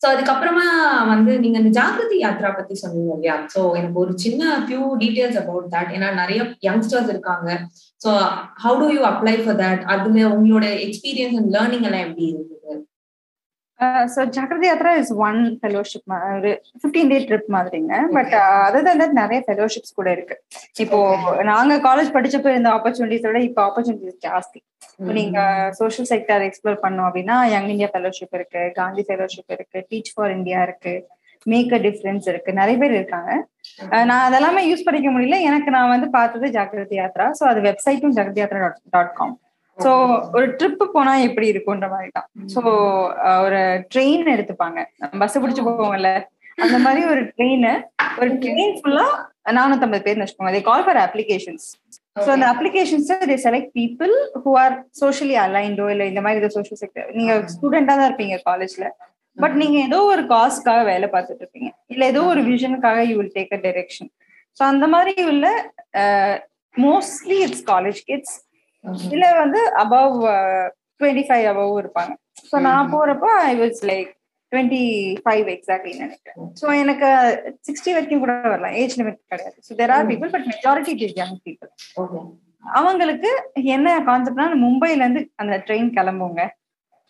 சோ அதுக்கப்புறமா வந்து நீங்க இந்த ஜாகிரதி யாத்ரா பத்தி சொன்னீங்க இல்லையா? சோ எனக்கு ஒரு சின்ன ஃபியூ டீடைல்ஸ் அபவுட் தட் ஏன்னா நிறைய யங்ஸ்டர்ஸ் இருக்காங்க. So how do you apply for that அதுல உங்களோட எக்ஸ்பீரியன்ஸ் அண்ட் லேர்னிங் எல்லாம் எப்படி இருக்கு? So Jagriti Yatra is one fellowship ஒரு ஃபிஃப்டீன் டே ட்ரிப் மாதிரிங்க. பட் அதர் தன் நிறைய ஃபெலோஷிப்ஸ் கூட இருக்கு. இப்போ நாங்க காலேஜ் படிச்சப்ப இருந்த ஆப்பர்ச்சுனிட்டிஸோட இப்போ ஆப்பர்ச்சுனிட்டிஸ் ஜாஸ்தி. நீங்க சோஷியல் செக்டர் எக்ஸ்ப்ளோர் பண்ணோம் அப்படின்னா யங் இந்தியா ஃபெலோஷிப் இருக்கு காந்தி ஃபெலோஷிப் இருக்கு டீச் ஃபார் இந்தியா இருக்கு மேக் அ டிஃபரன்ஸ் இருக்கு நிறைய பேர் இருக்காங்க. நான் அதெல்லாமே யூஸ் பண்ணிக்க முடியல. எனக்கு நான் வந்து பார்த்தது ஜாகிரதி யாத்ரா ஸோ அது வெப்சைட்டும் Jagriti Yatra dot com so ஒரு ட்ரிப் போனா எப்படி இருக்கும்ன்ற மாதிரி தான் ஸோ ஒரு ட்ரெயின் எடுத்துப்பாங்க. பஸ் பிடிச்சு போவோம்ல. அந்த மாதிரி ஒரு ட்ரெயின் ஒரு ட்ரெயின் ஃபுல்லா நானூத்தம்பது பேர் வச்சுக்கோங்க. அதே கால் ஃபார் அப்ளிகேஷன்ஸ் ஸோ அந்த applications they select people who are socially அலைண்டோ இல்லை இந்த மாதிரி ஏதோ சோஷியல் செக்டர் நீங்க ஸ்டூடெண்டா தான் இருப்பீங்க காலேஜ்ல பட் நீங்க ஏதோ ஒரு காஸ்க்காக வேலை பார்த்துட்டு இருப்பீங்க. இல்ல ஏதோ ஒரு விஷனுக்காக you will take a direction so அந்த மாதிரி உள்ள மோஸ்ட்லி இட்ஸ் காலேஜ் கிட்ஸ் இல்ல வந்து அபவ் டுவெண்ட்டி ஃபைவ் அபவ் இருப்பாங்க. ஸோ நான் போறப்போ I was like twenty five exactly நினைக்கிறேன் ஸோ எனக்கு சிக்ஸ்டி வரைக்கும் கூட வரலாம் ஏஜ் லிமிட் கிடையாது. So there are people but majority is young people அவங்களுக்கு என்ன கான்செப்ட்னா மும்பைல இருந்து அந்த ட்ரெயின் கிளம்புங்க.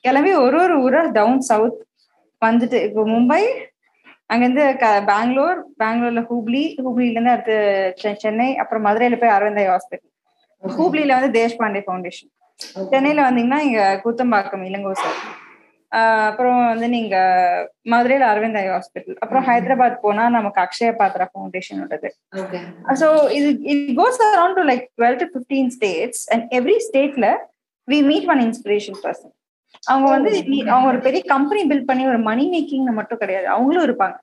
கிளம்பி ஒரு ஒரு ஊரா டவுன் சவுத் வந்துட்டு இப்போ மும்பை அங்கிருந்து பெங்களூர் பெங்களூர்ல ஹூப்ளி ஹூப்ளில இருந்து அடுத்து சென்னை அப்புறம் மதுரையில போய் அரவிந்தாய் ஹாஸ்பிட்டல் ஹூப்ளில வந்து தேஷ்பாண்டே ஃபவுண்டேஷன் சென்னையில வந்தீங்கன்னா இங்க கூத்தம்பாக்கம் இளங்கோ சார் அப்புறம் வந்து நீங்க மதுரையில அரவிந்தாய் ஹாஸ்பிட்டல் அப்புறம் ஹைதராபாத் போனா நமக்கு அக்ஷய பாத்ரா ஃபவுண்டேஷன் உள்ளது. ஸோ இது it goes around to like twelve to fifteen states and every ஸ்டேட்ல we meet one inspiration person அவங்க வந்து அவங்க ஒரு பெரிய கம்பெனி பில்ட் பண்ணி ஒரு மணி மேக்கிங் மட்டும் கிடையாது. அவங்களும் இருப்பாங்க.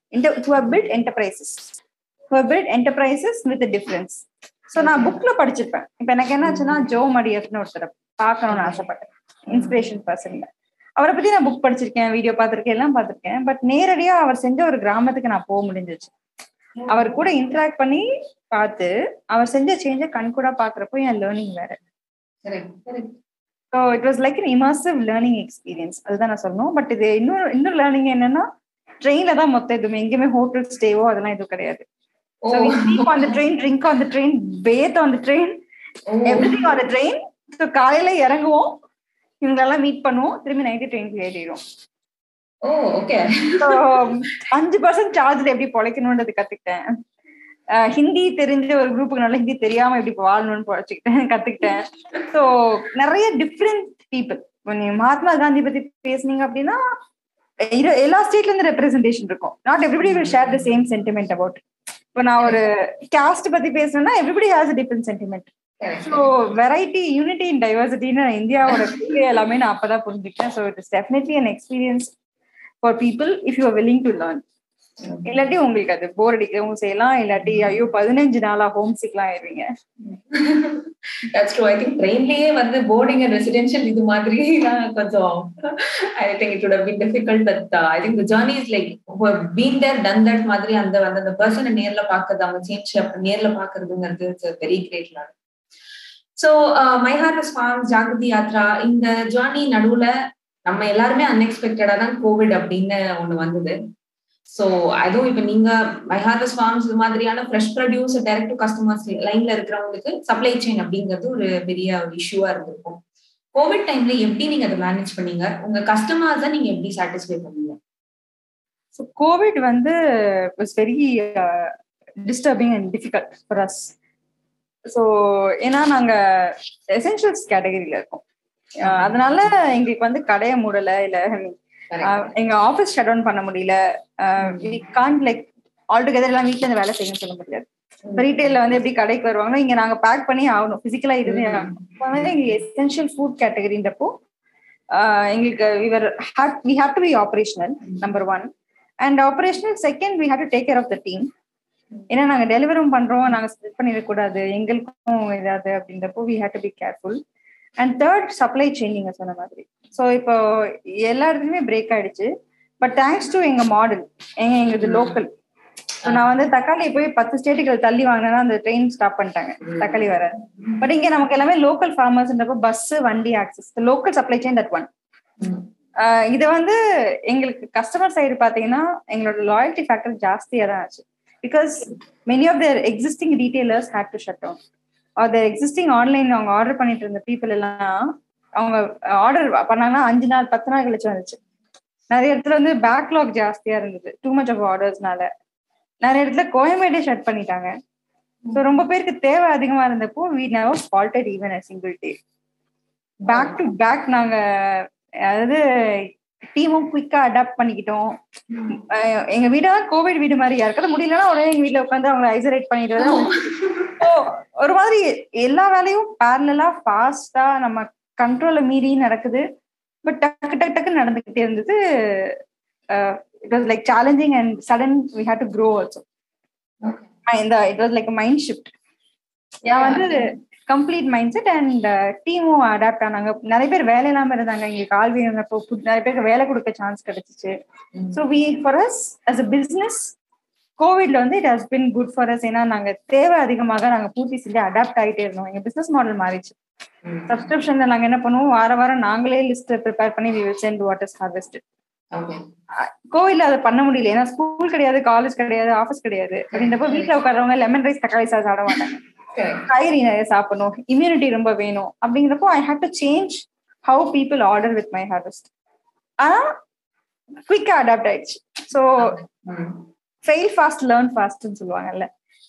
Build enterprises build enterprises with difference so நான் புக்ல படிச்சிருப்பேன். இப்ப எனக்கு என்னாச்சுன்னா ஜோ மடியர்னு ஒருத்தர் பார்க்கணும்னு ஆசைப்பட்டேன். இன்ஸ்பிரேஷன் பர்சன்ல அவரை பத்தி நான் புக் படிச்சிருக்கேன் வீடியோ பார்த்திருக்கேன் எல்லாம் பார்த்திருக்கேன். பட் நேரடியா அவர் செஞ்ச ஒரு கிராமத்துக்கு நான் போக முடிஞ்சிச்சு. அவர் கூட இன்டராக்ட் பண்ணி பார்த்து அவர் செஞ்ச சேஞ்ச கண் கூட பாக்குறப்போ என் லேர்னிங் வேற. So it was like an immersive learning experience அதுதான் நான் சொல்லணும். பட் இது இன்னொரு இன்னொரு லேர்னிங் என்னன்னா ட்ரெயின்ல தான் மொத்தம் எதுவுமே. எங்கேயுமே ஹோட்டல் ஸ்டேவோ அதெல்லாம் எதுவும் கிடையாது. So we sleep on the train, drink on the train, bathe on the train, everything on the train. So காலையில இறங்குவோம். இவங்களெல்லாம் மீட் பண்ணுவோம். திரும்பி நைட்டு ட்ரெயினுக்கு ஏறிடுவோம். அஞ்சு பர்சன்ட் சார்ஜ்ல எப்படி பொழைக்கணும்ன்றது கத்துக்கிட்டேன். ஹிந்தி தெரிஞ்ச ஒரு குரூப்புக்கு நல்லா ஹிந்தி தெரியாம எப்படி வாழணும்னு பொழைச்சிக்கிட்டேன் கத்துக்கிட்டேன். ஸோ நிறைய டிஃப்ரெண்ட் பீப்புள் நீங்க மகாத்மா காந்தி பத்தி பேசுனீங்க அப்படின்னா எல்லா ஸ்டேட்ல இருந்து ரெப்ரஸன்டேஷன் இருக்கும். Not everybody will share the same sentiment about இப்போ நான் ஒரு கேஸ்ட் பத்தி பேசுறேன்னா everybody has a different sentiment so variety unity in டைவர்சிட்டின்னு இந்தியாவோட எல்லாமே நான் அப்பதான் புரிஞ்சுக்கிட்டேன். So it is definitely an experience for people if you are willing to learn இல்லாட்டி உங்களுக்கு அது போர் அடிக்கவும் செய்யலாம். இல்லாட்டி ஐயோ பதினஞ்சு நாளா ஹோம் சிக்லாம் ஆயிருவீங்க. தட்ஸ் ட்ரூ ஐ திங்க் ட்ரெயின்லயே வந்து போர்டிங் அண்ட் ரெசிடென்ஷியல் இது மாதிரி தான் கொஞ்சம் I think it would been difficult but I think the journey is like been there done that மாதிரி அந்த அந்த பர்சனை நேர்ல பாக்குறது அவங்க சேஞ்ச் நேர்ல பாக்குறதுங்கிறது it's very great learn so my harvest farm Jagriti Yatra இந்த ஜேர்னி நடுவுல நம்ம எல்லாருமே அன்எக்ஸ்பெக்டடா தான் கோவிட் அப்படின்னு ஒண்ணு வந்தது. ஸோ அதுவும் இப்ப நீங்க மை ஹார்வஸ் ஃபார்ம்ஸ் இது மாதிரியான fresh produce direct to customers லைன்ல இருக்கிறவங்களுக்கு சப்ளை செயின் அப்படிங்கிறது ஒரு பெரிய ஒரு இஷ்யூவா இருந்திருக்கும். கோவிட் டைம்ல எப்படி நீங்க அதை மேனேஜ் பண்ணீங்க? உங்க கஸ்டமர்ஸை நீங்க எப்படி சாட்டிஸ்ஃபை பண்ணீங்க? ஸோ கோவிட் வந்து was very disturbing and difficult for us so ஏன்னா நாங்க எசென்ஷியல்ஸ் கேட்டகரியில இருக்கோம். அதனால எங்களுக்கு வந்து கடையை மூடல இல்ல எங்க ஆபீஸ் ஷட் டவுன் பண்ண முடியல. கான்ட் லைக் ஆல் டுகெதர் எல்லாம் வீட்டுல இருந்து வேலை செய்யணும்னு சொல்ல முடியாது. ரீட்டைல வந்து எப்படி கடைக்கு வருவாங்கன்னா இங்க நாங்க பேக் பண்ணி ஆகணும். பிசிக்கலா இருந்தே ஆகணும். எங்களுக்கு எசென்ஷியல் ஃபுட் கேட்டகரின்றப்போ எங்களுக்கு விவர் we have to be operational number one and operational second we have to take care of the team ஏன்னா நாங்க டெலிவரும் பண்றோம். நாங்க ஸ்பிட் பண்ணிடக்கூடாது. எங்களுக்கும் ஏதாவது அப்படின்றப்போ we have to be careful and third supply chain நீங்க சொன்ன மாதிரி. ஸோ இப்போ எல்லா இடத்துலயுமே பிரேக் ஆயிடுச்சு. பட் தேங்க்ஸ் டு எங்க மாடல் எங்க எங்களுக்கு லோக்கல் ஸோ நான் வந்து தக்காளி போய் பத்து ஸ்டேட்டுகள் தள்ளி வாங்கினா அந்த ட்ரெயின் ஸ்டாப் பண்ணிட்டாங்க. தக்காளி வர. பட் இங்க நமக்கு எல்லாமே லோக்கல் ஃபார்மர்ஸ்ன்றப்போ பஸ் வண்டி access local supply chain that one இது வந்து எங்களுக்கு கஸ்டமர் சைடு பாத்தீங்கன்னா எங்களோட லாயல்டி ஃபேக்டர் ஜாஸ்தியா தான் ஆச்சு. Because many of their existing retailers had to shut down அதை எக்ஸிஸ்டிங் ஆன்லைன் அவங்க ஆர்டர் பண்ணிட்டு இருந்த பீப்புள் எல்லாம் அவங்க ஆர்டர் பண்ணாங்கன்னா அஞ்சு நாள் பத்து நாள் கழிச்சு வந்துச்சு. நிறைய இடத்துல வந்து பேக்லாக் ஜாஸ்தியா இருந்தது. டூ மச் ஆஃப் ஆர்டர்ஸ்னால நிறைய இடத்துல கோயம்பேட்டே ஷட் பண்ணிட்டாங்க. ஸோ ரொம்ப பேருக்கு தேவை அதிகமா இருந்தப்போ we never faulted even a single day back to back நாங்க அதாவது டீமும் குயிக்கா அடாப்ட் பண்ணிக்கிட்டோம். எங்க வீடெல்லாம் கோவிட் வீடு மாதிரி யாருக்காவது முடியலன்னா உடனே எங்க வீட்டுல உட்காந்து அவங்களை ஐசோலேட் பண்ணிட்டு ஒரு மாதிரி எல்லா வேலையும் பேரலா ஃபாஸ்டா நம்ம கண்ட்ரோல மீறி நடக்குது. பட் டக்கு டக்கு டக்கு நடந்துகிட்டே இருந்தது. It was like challenging and sudden we had to grow also இந்த it was like mind shift நான் வந்து கம்ப்ளீட் மைண்ட் செட் அண்ட் டீமும் அடாப்ட் ஆனாங்க. நிறைய பேர் வேலை இல்லாம இருந்தாங்க. எங்களுக்கு ஆள் வேணுங்கிறப்போ நிறைய பேருக்கு வேலை கொடுக்க சான்ஸ் கிடைச்சிச்சு. So we for us as a business கோவிட்ல வந்து it has been good for us ஏன்னா நாங்க தேவை அதிகமாக நாங்க பூர்த்தி செஞ்சு அடாப்ட் ஆகிட்டே இருந்தோம். எங்க பிசினஸ் மாடல் மாறிச்சு. சப்ஸ்கிரிப்ஷன்ல நாங்க என்ன பண்ணுவோம்? வார வாரம் நாங்களே லிஸ்ட் ப்ரிப்பேர் பண்ணி we will send what is harvest கோவில்ல அதை பண்ண முடியல. ஏன்னா ஸ்கூல் கிடையாது காலேஜ் கிடையாது ஆஃபீஸ் கிடையாது. அப்படின்றப்ப வீட்டுல உட்காரவங்க லெமன் ரைஸ் தக்காளி சாஸ் சாப்பிட மாட்டாங்க. காய்கறி நிறைய சாப்பிடணும். இம்யூனிட்டி ரொம்ப வேணும். அப்படிங்கிறப்போ I have to change how people order with my harvest ஆனா குயிக்கா அடாப்ட் ஆயிடுச்சு. ஸோ ஃபெயில் ஃபாஸ்ட் லேர்ன் ஃபாஸ்ட்னு சொல்லுவாங்கல்ல.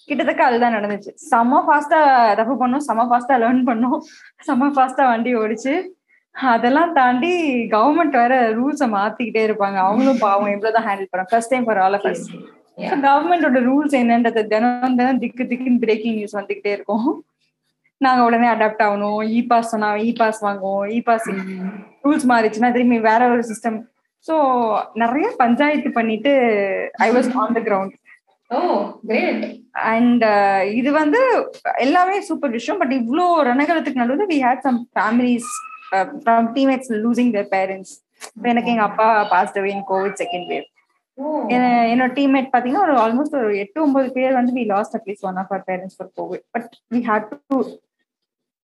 கிட்டத்தட்ட அதுதான் நடந்துச்சு. செம்ம ஃபாஸ்டா தப்பு பண்ணோம் செம்ம ஃபாஸ்டா லேர்ன் பண்ணோம். செம்ம ஃபாஸ்டா வண்டி ஓடிச்சு. அதெல்லாம் தாண்டி கவர்மெண்ட் வேற ரூல்ஸை மாத்திக்கிட்டே இருப்பாங்க. அவங்களும் பாவம் இவ்வளவுதான் ஹேண்டில் பண்ண first time for all of us கவர்மெண்டோட ரூல்ஸ் என்னன்றது தினம் தினம் திக்கு திக்குன்னு பிரேக்கிங் நியூஸ் வந்துகிட்டே இருக்கும். நாங்க உடனே அடாப்ட் ஆகணும். இ பாஸ் சொன்னா இ பாஸ் வாங்குவோம். இ பாஸ் ரூல்ஸ் மாறிச்சுன்னா திரும்பி வேற ஒரு சிஸ்டம் ஸோ நிறைய பஞ்சாயத்து பண்ணிட்டு I was on the ground and இது வந்து எல்லாமே சூப்பர் விஷயம். பட் இவ்வளோ ரணகலத்துக்கு நடுவில் we had some families from teammates losing their parents எனக்கு எங்க அப்பா passed away in COVID second wave என்னோட டீம்மேட் பாத்தீங்கன்னா ஒரு ஆல்மோஸ்ட் ஒரு எட்டு ஒன்பது பேர் வந்து we lost at least one of our parents for COVID but we had to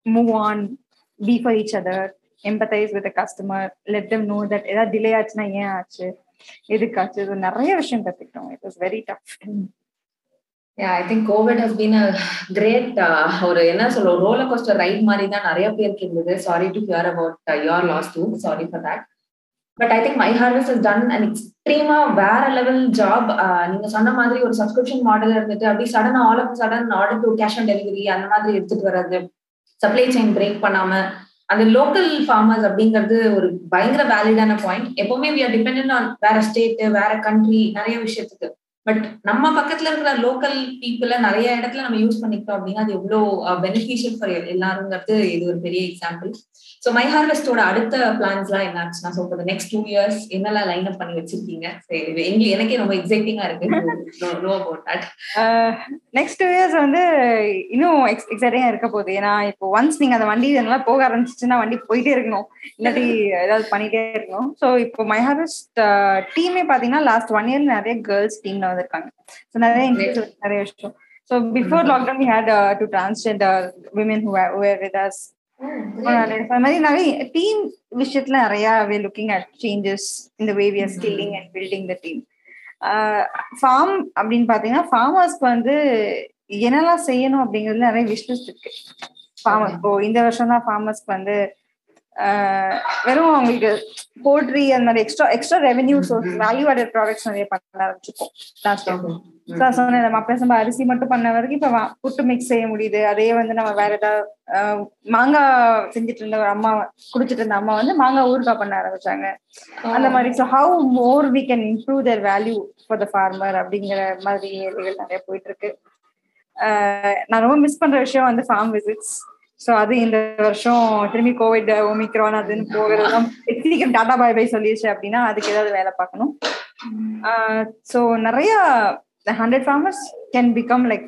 move on be for each other empathise with customer let them know that ஏதாவது delay ஆச்சுன்னா ஏன் ஆச்சு? எதுக்காச்சு இது நிறைய விஷயம் கத்துக்கிட்டோம். It was very tough I think covid has been a great ஒரு என்ன சொல்ற ரோலர் கோஸ்டர் ரைட் மாதிரி தான் நிறைய பேருக்கு இருந்தது. Sorry to hear about your loss too sorry for that but I think my harvest is done and எக்ஸ்ட்ரீமா வேற level job நீங்க சொன்ன மாதிரி ஒரு சப்ஸ்கிரிப்ஷன் மாடல் இருந்துட்டு அப்படி sudden all of sudden order to cash on delivery அந்த மாதிரி எடுத்துட்டு வர்றது. சப்ளை செயின் பிரேக் பண்ணாம. அந்த லோக்கல் ஃபார்மர்ஸ் அப்படிங்கிறது ஒரு பயங்கர வேலிடான பாயிண்ட் எப்பவுமே வி ஆர் டிபெண்ட் ஆன் வேற ஸ்டேட் வேற கண்ட்ரி நிறைய விஷயத்துக்கு. பட் நம்ம பக்கத்துல இருக்கிற லோக்கல் பீப்புள நிறைய இடத்துல நம்ம யூஸ் பண்ணிக்கிட்டோம் அப்படின்னா அது எவ்வளவு பெனிஃபிஷியல் ஃபார் எல்லாருங்கிறது இது ஒரு பெரிய எக்ஸாம்பிள் ஸோ மை ஹார்வெஸ்டோட அடுத்த பிளான்ஸ் எல்லாம் என்ன ஆச்சுன்னா ஸோ நெக்ஸ்ட் டூ இயர்ஸ் என்னெல்லாம் லைன் அப் பண்ணி வச்சிருக்கீங்க? எங்களுக்கு எனக்கே ரொம்ப எக்ஸைட்டிங்கா இருக்கு. Know about that next two years வந்து இன்னும் எக்ஸைட்டிங்கா இருக்க போகுது. ஏன்னா இப்போ ஒன்ஸ் நீங்க அந்த வண்டி இதெல்லாம் போக ஆரம்பிச்சிச்சுன்னா வண்டி போயிட்டே இருக்கணும். இல்லாட்டி ஏதாவது பண்ணிட்டே இருக்கணும். ஸோ இப்போ மை ஹார்வெஸ்ட் டீமே பாத்தீங்கன்னா லாஸ்ட் ஒன் இயர் நிறைய கேர்ள்ஸ் டீம்ல வந்திருக்காங்க ஸோ நிறைய நிறைய விஷயம். So before lockdown we had to transgender women who with us மாதிரி நிறைய டீம் விஷயத்துல நிறைய வே லுக்கிங் அட் சேஞ்சஸ் இந்த way we are skilling and building the team farm அப்படின்னு பாத்தீங்கன்னா ஃபார்மர்ஸ்க்கு வந்து என்னெல்லாம் செய்யணும் அப்படிங்கிறது நிறைய விஷ்லிஸ்ட் இருக்கு. ஃபார்மர் இப்போ இந்த வருஷம் தான் ஃபார்மர்ஸ்க்கு வந்து வெறும் அவங்களுக்கு போல்ட்ரி அந்த மாதிரி extra extra revenue source value added products நிறைய பண்ண ஆரம்பிச்சிருக்கோம். லாஸ்ட் சொன்னேன் நம்ம அப்படி நம்ம அரிசி மட்டும் பண்ண வரைக்கும் இப்ப புட்டு மிக்ஸ் செய்ய முடியுது. அதே வந்து நம்ம வேற ஏதாவது மாங்காய் செஞ்சுட்டு இருந்த ஒரு அம்மா குடிச்சிட்டு இருந்த அம்மா வந்து மாங்காய் ஊறுகாய் பண்ண ஆரம்பிச்சாங்க. அந்த மாதிரி so how more we can improve their value for the farmer அப்படிங்கிற மாதிரி வேலைகள் நிறைய போயிட்டு இருக்கு. நான் ரொம்ப மிஸ் பண்ற விஷயம் வந்து ஃபார்ம் விசிட்ஸ் ஸோ அது இந்த வருஷம் திரும்பி கோவிட் ஒமிக்ரான் அதுன்னு போகிறதும் சீக்கிரம் டாடா பாய் பை சொல்லிடுச்சு அப்படின்னா அதுக்கு ஏதாவது வேலை பார்க்கணும். ஸோ நிறைய hundred farmers can become like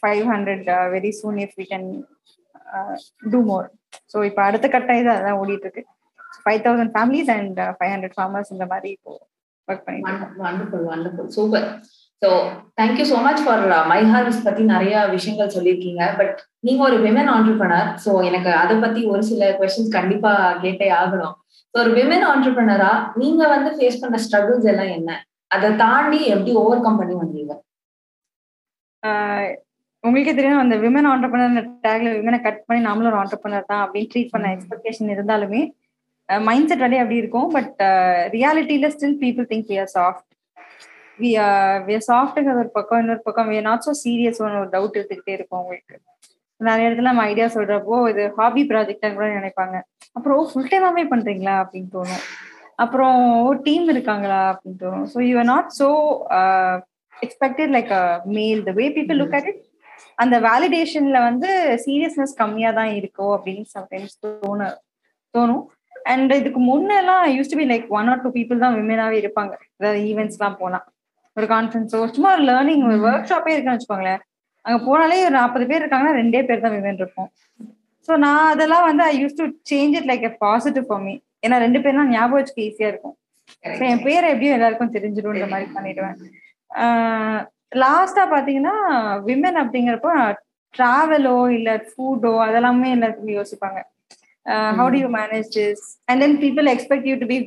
five hundred very soon if we can do more so இப்போ அடுத்த கட்ட இது அதான் ஓடிட்டு இருக்கு five thousand families and five hundred farmers இந்த மாதிரி இப்போ ஒர்க் பண்ணிட்டு so thank you so much for my harvest பத்தி நிறைய விஷயங்கள் சொல்லியிருக்கீங்க. பட் நீங்க ஒரு விமன் ஆண்டர்பனர் ஸோ எனக்கு அதை பத்தி ஒரு சில கொஸ்டின்ஸ் கண்டிப்பா கேட்டே ஆகணும். ஸோ ஒரு விமன் ஆண்டர்பனரா நீங்க வந்து ஃபேஸ் பண்ண ஸ்ட்ரகிள்ஸ் எல்லாம் என்ன? அதை தாண்டி எப்படி ஓவர் கம் பண்ணி வந்தீங்க? உங்களுக்கே தெரியும் அந்த விமன் ஆண்டர்பனர் டேக்ல விமனை கட் பண்ணி நாமளும் ஒரு ஆண்டர்பனர் தான் அப்படின்னு ட்ரீட் பண்ண எக்ஸ்பெக்டேஷன் இருந்தாலுமே மைண்ட் செட் அப்படியே அப்படி இருக்கும். But ரியாலிட்டியில still people think we are soft we we ஒரு பக்கம் இன்னொரு பக்கம் வி நாட் ஸோ சீரியஸ் ஒரு டவுட் எடுத்துக்கிட்டே இருக்கும் உங்களுக்கு. நிறைய இடத்துல நம்ம ஐடியா சொல்றப்போ இது ஹாபி ப்ராஜெக்டா கூட நினைப்பாங்க. அப்புறம் ஃபுல் டைமாவே பண்றீங்களா? அப்படின்னு தோணும். அப்புறம் டீம் இருக்காங்களா? அப்படின்னு தோணும். So you are not so expected like a male the way people look at it அந்த வேலிடேஷன்ல வந்து சீரியஸ்னஸ் கம்மியா தான் இருக்கோ அப்படின்னு சம்டைம்ஸ் தோண தோணும். அண்ட் இதுக்கு முன்னெல்லாம் use to be like one or two people தான் விமனாவே இருப்பாங்க. அதாவது ஈவெண்ட்ஸ்லாம் போனா. ஒரு கான்ஃபரன்ஸோ சும்மா ஒரு லேர்னிங் ஒரு ஒர்க் ஷாப்பே இருக்குன்னு வச்சுக்கோங்களேன். அங்க போனாலே ஒரு நாற்பது பேர் இருக்காங்கன்னா ரெண்டே பேர் தான் விமன் இருக்கும் ஸோ நான் அதெல்லாம் வந்து I use to change it like a positive for me ஏன்னா ரெண்டு பேர்னா ஞாபகம் வச்சுக்க ஈஸியா இருக்கும். என் பேரை எப்படியும் எல்லாருக்கும் தெரிஞ்சிடும்ன்ற மாதிரி பண்ணிடுவேன். லாஸ்டா பாத்தீங்கன்னா விமன் அப்படிங்கிறப்போ டிராவலோ இல்ல ஃபுட்டோ அதெல்லாமே எல்லாருக்கும் யோசிப்பாங்க. How do you manage this and then people expect you to be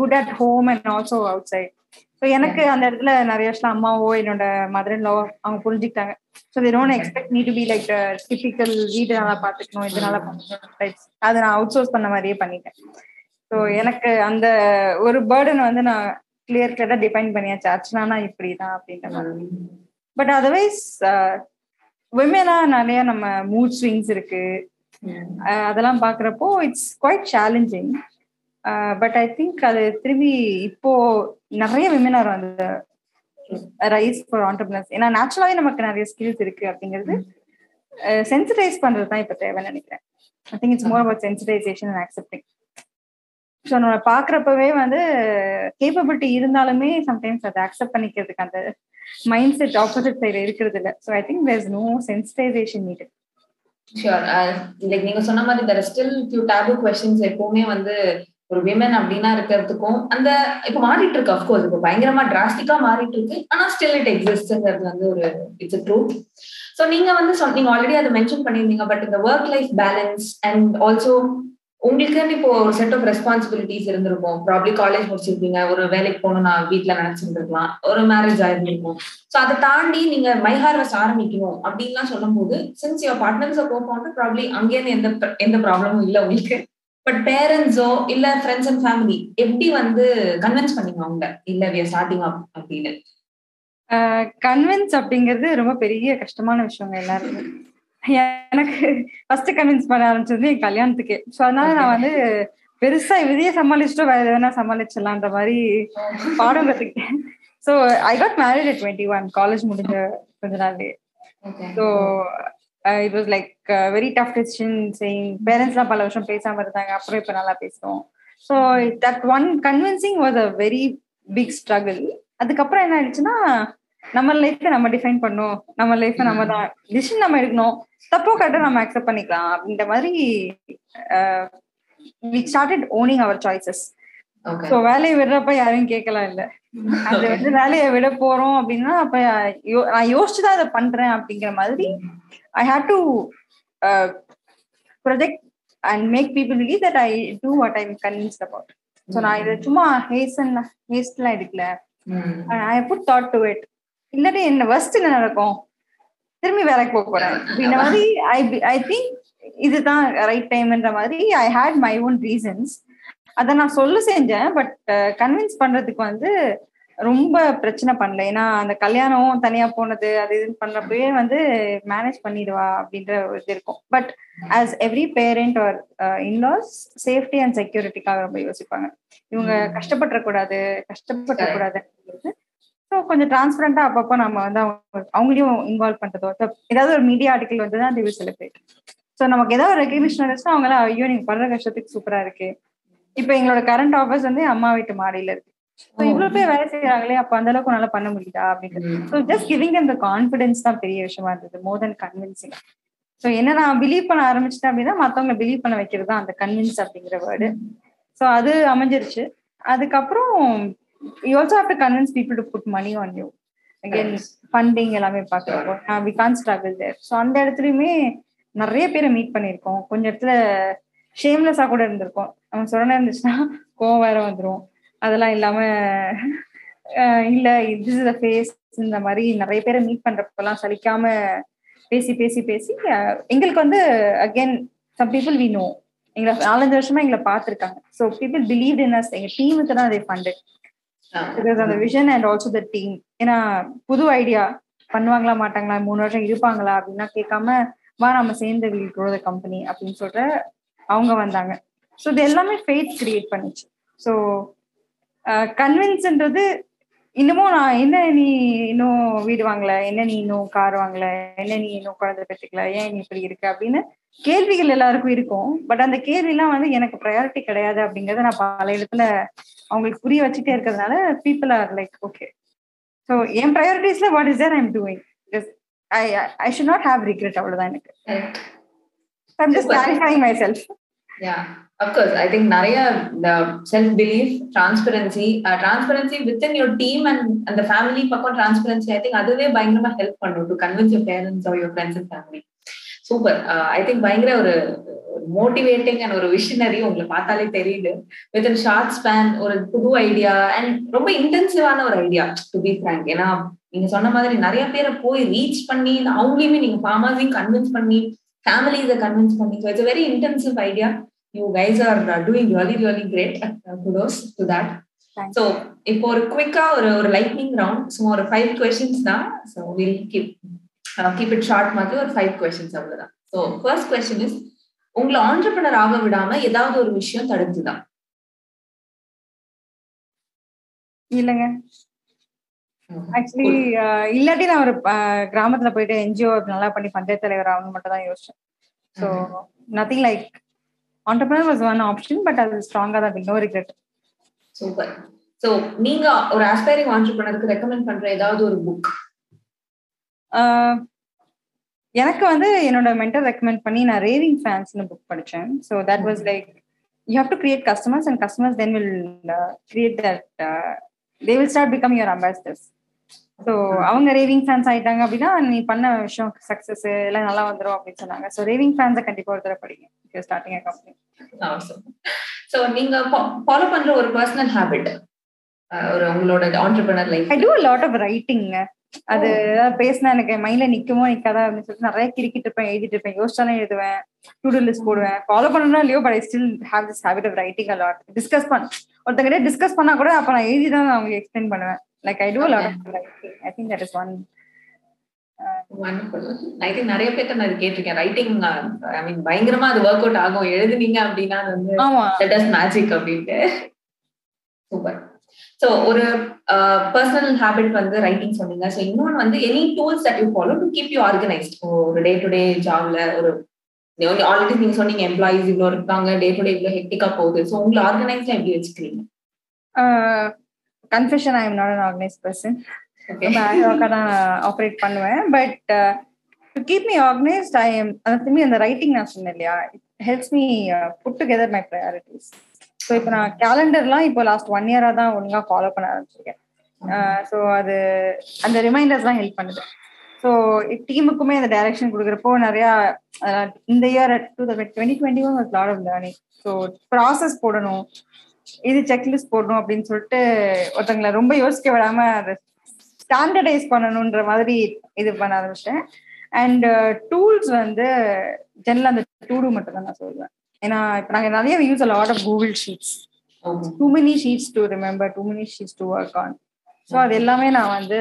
good at home and also outside so எனக்கு அந்த இடத்துல நிறைய வருஷம் அம்மாவோ என்னோட மதர் அவங்க புரிஞ்சுக்கிட்டாங்க. ஸோ தி டோன்ட் எக்ஸ்பெக்ட் நீ டு பி லைக் டிபிக்கல் வீடு நல்லா பார்த்துக்கணும் இது நல்லா பார்த்துக்கணும் அதை நான் அவுட் சோர்ஸ் பண்ண மாதிரியே பண்ணிட்டேன். ஸோ எனக்கு அந்த ஒரு பேர்டன் வந்து நான் கிளியர் கிளியரா டிஃபைன் பண்ணியாச்சு. அர்ச்சனானா இப்படிதான் அப்படின்ற மாதிரி. பட் அதர்வைஸ் விமனா நிறைய நம்ம மூட் ஸ்விங்ஸ் இருக்கு. அதெல்லாம் பாக்குறப்போ it's quite challenging but I think அது திரும்பி இப்போ நிறைய விமன் ஆர் அந்த ரைஸ் ஃபார் ஆண்டர்பிரினர்ஸ் ஏன்னா நேச்சுரலாவே நமக்கு நிறைய ஸ்கில்ஸ் இருக்கு அப்படிங்கிறது சென்சிடைஸ் பண்றது தான் இப்ப தேவைன்னு நினைக்கிறேன். I think it's more about sensitisation and accepting so நம்ம பாக்குறப்பவே வந்து கேப்பபிலிட்டி இருந்தாலுமே சம்டைம்ஸ் அதை அக்செப்ட் பண்ணிக்கிறதுக்கு அந்த மைண்ட் செட் ஆப்போசிட் சைடு இருக்கிறது இல்லை. So I think there is no sensitisation need sure like நீங்க சொன்ன மாதிரி there still few taboo questions எப்பவுமே வந்து ஒரு விமன் அப்படின்னா இருக்கிறதுக்கும் அந்த இப்ப மாறிட்டு இருக்கு அஃப்கோர்ஸ் இப்போ பயங்கரமா டிராஸ்டிக்கா மாறிட்டு இருக்கு ஆனா ஸ்டில் இட் எக்ஸிஸ்ட்ங்கிறது வந்து ஒரு இட்ஸ் ட்ரூ ஸோ நீங்க வந்து நீங்க ஆல்ரெடி அதை மென்ஷன் பண்ணியிருந்தீங்க பட் இந்த work life balance and also உங்களுக்குன்னு இப்போ ஒரு செட் ஆஃப் ரெஸ்பான்சிபிலிட்டிஸ் இருந்திருக்கும். ப்ராப்ளி காலேஜ் முடிச்சிருப்பீங்க ஒரு வேலைக்கு போகணும் நான் வீட்டுல நினைச்சிருந்துருக்கலாம். ஒரு மேரேஜ் ஆயிருந்திருக்கும். ஸோ அதை தாண்டி நீங்க மை ஹார்வெஸ்ட் ஆரம்பிக்கணும் அப்படின்லாம் சொல்லும் போது since your partners co founder probably அங்கேருந்து எந்த எந்த ப்ராப்ளமும் இல்லை உங்களுக்கு. பட் பேரண்ட்ஸோ இல்ல ஃப்ரெண்ட்ஸ் அண்ட் ஃபேமிலி எப்படி வந்து கன்வின்ஸ் பண்ணீங்க அவங்க? இல்ல வி ஸ்டார்டிங் அப் அப்படின்னு. கன்வின்ஸ் அப்படிங்கிறது ரொம்ப பெரிய கஷ்டமான விஷயங்க எல்லாருமே எனக்கு ஃபர்ஸ்ட் கன்வின்ஸ் பண்ண ஆரம்பிச்சது என் கல்யாணத்துக்கு. ஸோ அதனால நான் வந்து பெருசா இதையே சமாளிச்சுட்டு வேற எதனா சமாளிச்சிடலான்ற மாதிரி பாடம் கத்துக்கிட்டேன். So I got married at twenty one college முடிஞ்ச கொஞ்ச நாள்லயே. So it was like very tough decision saying பேரண்ட்ஸ்லாம் பல வருஷம் பேசாம இருந்தாங்க அப்புறம் இப்போ நல்லா பேசுறோம். So that one convincing was a very big struggle அதுக்கப்புறம் என்ன ஆயிடுச்சுன்னா நம்ம லைஃப்பை நம்ம டிஃபைன் பண்ணும். நம்ம லைஃப்பை நம்ம தான் டிசிஷன் நம்ம எடுக்கணும். தப்போ கரெக்டாக நம்ம அக்செப்ட் பண்ணிக்கலாம். அப்படின்ற மாதிரி we started owning our choices so வேலையை விடுறப்ப யாரையும் கேட்கலாம் இல்ல. அது வந்து வேலையை விட போறோம் அப்படின்னா அப்ப நான் யோசிச்சுதான் அதை பண்றேன் அப்படிங்கிற மாதிரி I have to project and make people believe that I do what I'm convinced about so நான் இதை சும்மா ஹேஸ்ட் ஹேஸ்ட்லாம் எடுக்கல. I put thought to it இல்லாட்டி என்ன ஃபர்ஸ்ட் என்ன நடக்கும்? திரும்பி வேலைக்கு போக போறேன். இந்த மாதிரி ஐ ஐ திங்க் இதுதான் ரைட் டைம்ன்ற மாதிரி I had my own reasons அதை நான் சொல்ல செஞ்சேன் பட் கன்வின்ஸ் பண்றதுக்கு வந்து ரொம்ப பிரச்சனை பண்ணல. ஏன்னா அந்த கல்யாணம் தனியா போனது அது இது பண்றப்பவே வந்து மேனேஜ் பண்ணிடுவா அப்படின்ற ஒரு இது இருக்கும். But as every parent or in laws safety and செக்யூரிட்டிக்காக ரொம்ப யோசிப்பாங்க. இவங்க கஷ்டப்பட்டுறக்கூடாது கஷ்டப்பட்டுறக்கூடாது. ஸோ கொஞ்சம் டிரான்ஸ்பரண்டா அப்பப்போ நம்ம வந்து அவங்க அவங்களையும் இன்வால்வ் பண்றதோ ஏதாவது ஒரு மீடியா ஆர்டிகல் வந்து தான் டிவி செலிப்ரேட் ஸோ நமக்கு ஏதாவது ஒரு ரெகக்னிஷன் இருந்துச்சுன்னா அவங்களாம் ஐயோ நீங்க படுற கஷ்டத்துக்கு சூப்பரா இருக்கு. இப்போ எங்களோட கரண்ட் ஆஃபீஸ் வந்து அம்மா வீட்டு மாடியில இருக்கு. இவ்வளவு பேர் வேலை செய்யறாங்களே அப்ப அந்த அளவுக்கு நல்லா பண்ண முடியுதா அப்படின்னு ஜஸ்ட் கிவிங் அந்த கான்பிடன்ஸ் தான் பெரிய விஷயமா இருந்தது மோர் தென் கன்வின்சிங் ஸோ என்ன நான் பிலீவ் பண்ண ஆரம்பிச்சிட்டேன் அப்படின்னா மத்தவங்க பிலீவ் பண்ண வைக்கிறது தான் அந்த கன்வின்ஸ் அப்படிங்கிற வேர்டு ஸோ அது அமைஞ்சிருச்சு. அதுக்கப்புறம் you also have to convince people to put money on you again funding எல்லாமே பாக்குறப்போ we can struggle there so அந்த இடத்துலயுமே நிறைய பேரை மீட் பண்ணியிருக்கோம். கொஞ்ச இடத்துல ஷேம்லெஸ்ஸா கூட இருந்திருக்கோம். அவன் சொன்ன இருந்துச்சுன்னா கோவம் வேற வந்துரும். அதெல்லாம் இல்லாம இல்ல திஸ் இஸ் ஃபேஸ் இந்த மாதிரி நிறைய பேரை மீட் பண்றப்பெல்லாம் சலிக்காம பேசி பேசி பேசி எங்களுக்கு வந்து again some people we know எங்களை நாலஞ்சு வருஷமா எங்களை பார்த்துருக்காங்க. So people believe in us எங்க டீமுக்கு தான் அதை ஃபண்டட் பிகாஸ் அந்த vision and also the team ஏன்னா புது ஐடியா பண்ணுவாங்களா மாட்டாங்களா மூணு வருஷம் இருப்பாங்களா அப்படின்னா கேட்காம வா நம்ம சேர்ந்து வில் க்ரோ த கம்பெனி அப்படின்னு சொல்லிட்டு அவங்க வந்தாங்க. ஸோ இது எல்லாமே ஃபேட் கிரியேட் பண்ணுச்சு. ஸோ கன்வின்ஸ்ன்றது இன்னமும் நான் என்ன நீ இன்னும் வீடு வாங்கல? என்ன நீ இன்னும் கார் வாங்கல? என்ன நீ இன்னும் குழந்தை பெற்றுக்கல? ஏன் நீ இப்படி இருக்க? அப்படின்னு கேள்விகள் எல்லாருக்கும் இருக்கும். பட் அந்த கேள்விலாம் வந்து எனக்கு ப்ரையாரிட்டி கிடையாது அப்படிங்கறத நான் பல இடத்துல அவங்களுக்கு புரிய வச்சுட்டே இருக்கிறதுனால people are like okay so N ப்ரையாரிட்டிஸ்ல what is there I'm doing I I should not have regret அவ்வளவுதான் எனக்கு. I'm just clarifying myself yeah of course I think நிறைய இந்த self belief transparency transparency with in your team and அந்த family பக்கம் transparency I think அதுவே பயங்கரமா help பண்ணும் to convince your parents or your friends and family super I think பயங்கர ஒரு motivating and ஒரு விஷனரி உங்களை பார்த்தாலே தெரியுது. வித் இன் ஷார்ட் ஸ்பேன் ஒரு புது ஐடியா அண்ட் ரொம்ப இன்டென்சிவான ஒரு ஐடியா டு பி ஃப்ரேங்க் ஏன்னா நீங்க சொன்ன மாதிரி நிறைய பேரை போய் ரீச் பண்ணி அவங்களையுமே நீங்க ஃபார்மர்ஸையும் கன்வின்ஸ் பண்ணி ஃபேமிலிஸை கன்வின்ஸ் பண்ணி it's very intensive idea you guys are doing really really great kudos to that so இப்போ ஒரு குவிக்கா ஒரு ஒரு லைட்னிங் ரவுண்ட் சும்மா ஒரு ஃபைவ் கொஸ்டின்ஸ் தான். So will keep keep it short மாதிரி ஒரு ஃபைவ் கொஸ்டின்ஸ் அவ்வளவுதான். ஸோ ஃபர்ஸ்ட் கொஸ்டின் இஸ் உங்களை ஆண்டர்பனர் ஆக விடாம ஏதாவது ஒரு விஷயம் தடுத்துதான் இல்லைங்க. ஆக்சுவலி இல்லாட்டி நான் ஒரு கிராமத்துல போயிட்டு என்ஜிஓ நல்லா பண்ணி பஞ்சாயத்து தலைவர் ஆகணும் மட்டும் தான் யோசிச்சேன் so nothing like entrepreneur was one option but அது ஸ்ட்ராங்கா தான் நோ ரிக்ரெட் சூப்பர் ஸோ நீங்க ஒரு ஆஸ்பைரிங் ஆண்டர்பனருக்கு ரெக்கமெண்ட் பண்ற ஏதாவது ஒரு புக் எனக்கு வந்து என்னோட மென்டர் ரெக்கமெண்ட் பண்ணி நான் ரேவிங் ஃபேன்ஸ்னு புக் படித்தேன் so that was like you have to create customers and customers then will create that they will start become your ambassadors so அவங்க ரேவிங் ஃபேன்ஸ் ஆயிட்டாங்க அப்படின்னா நீ பண்ண விஷயம் சக்சஸ் எல்லாம் நல்லா வந்துடும் அப்படின்னு சொன்னாங்க. ஸோ ரேவிங் ஃபேன்ஸை கண்டிப்பா ஒரு தடவை படிங்க. ஸ்டார்டிங் கம்பெனி ஸோ நீங்க ஃபாலோ பண்ற ஒரு பர்சனல் ஹேபிட் ஒரு உங்களோட entrepreneur life I do lot of writing அது ஏதாவது பேசினா எனக்கு மைண்ட்ல நிக்குமோ நிக்காதா அப்படின்னு சொல்லிட்டு நிறைய கிரிக்கிட்டு இருப்பேன் எழுதிட்டு இருப்பேன் யோசிச்சாலும் எழுதுவேன் டூ டூ லிஸ்ட் போடுவேன். ஃபாலோ பண்ணணும் இல்லையோ but I still have this habit of writing a lot discuss பண்ண ஒருத்தங்கிட்ட டிஸ்கஸ் பண்ணா கூட அப்ப நான் எழுதி தான் அவங்களுக்கு எக்ஸ்பிளைன் பண்ணுவேன். Like I do lot of writing I think that is one I think நிறைய பேர்ட்ட நான் கேட்டிருக்கேன். ரைட்டிங் ஐ மீன் பயங்கரமா அது ஒர்க் அவுட் ஆகும். எழுதுனீங்க அப்படின்னா அது வந்து தட் இஸ் மேஜிக் அப்படின்ட்டு. சூப்பர் ஸோ ஒரு பர்சனல் ஹேபிட் வந்து ரைட்டிங் சொன்னீங்க. ஸோ இன்னொன்று வந்து any tools that you follow to keep you organised ஒரு டே டு டே ஜாப்ல ஒரு ஆல்ரெடி நீங்க சொன்னீங்க எம்ப்ளாயிஸ் இவ்வளோ இருக்காங்க டே டு டே இவ்வளோ ஹெக்டிக்கா போகுது. ஸோ உங்களை ஆர்கனைஸ்டா எப்படி வச்சுக்கிறீங்க? Confession I am not an organised person தான் ஆப்ரேட் பண்ணுவேன். But to keep me organised I am அந்த அந்த ரைட்டிங் நான் சொன்னேன் இல்லையா? It helps me put together my priorities so இப்போ நான் கேலண்டர்லாம் இப்போ லாஸ்ட் ஒன் இயரா தான் ஒழுங்கா ஃபாலோ பண்ண ஆரம்பிச்சிருக்கேன். ஸோ அது அந்த ரிமைண்டர்ஸ்லாம் ஹெல்ப் பண்ணுது. ஸோ டீமுக்குமே அந்த டைரக்ஷன் கொடுக்குறப்போ நிறையா இந்த year two thousand twenty twenty one was lot of learning so process போடணும். இது செக்லிஸ்ட் போடணும் அப்படின்னு சொல்லிட்டு ஒருத்தங்களை ரொம்ப யோசிக்க விடாம அதை ஸ்டாண்டர்டைஸ் பண்ணணுன்ற மாதிரி இது பண்ண ஆரம்பிச்சிட்டேன். அண்ட் டூல்ஸ் வந்து ஜென்ரல் அந்த டூடு மட்டும் தான் நான் சொல்லுவேன். ஏன்னா இப்போ நாங்கள் நிறைய use a lot of Google sheets too many sheets to remember too many sheets to work on so அது எல்லாமே நான் வந்து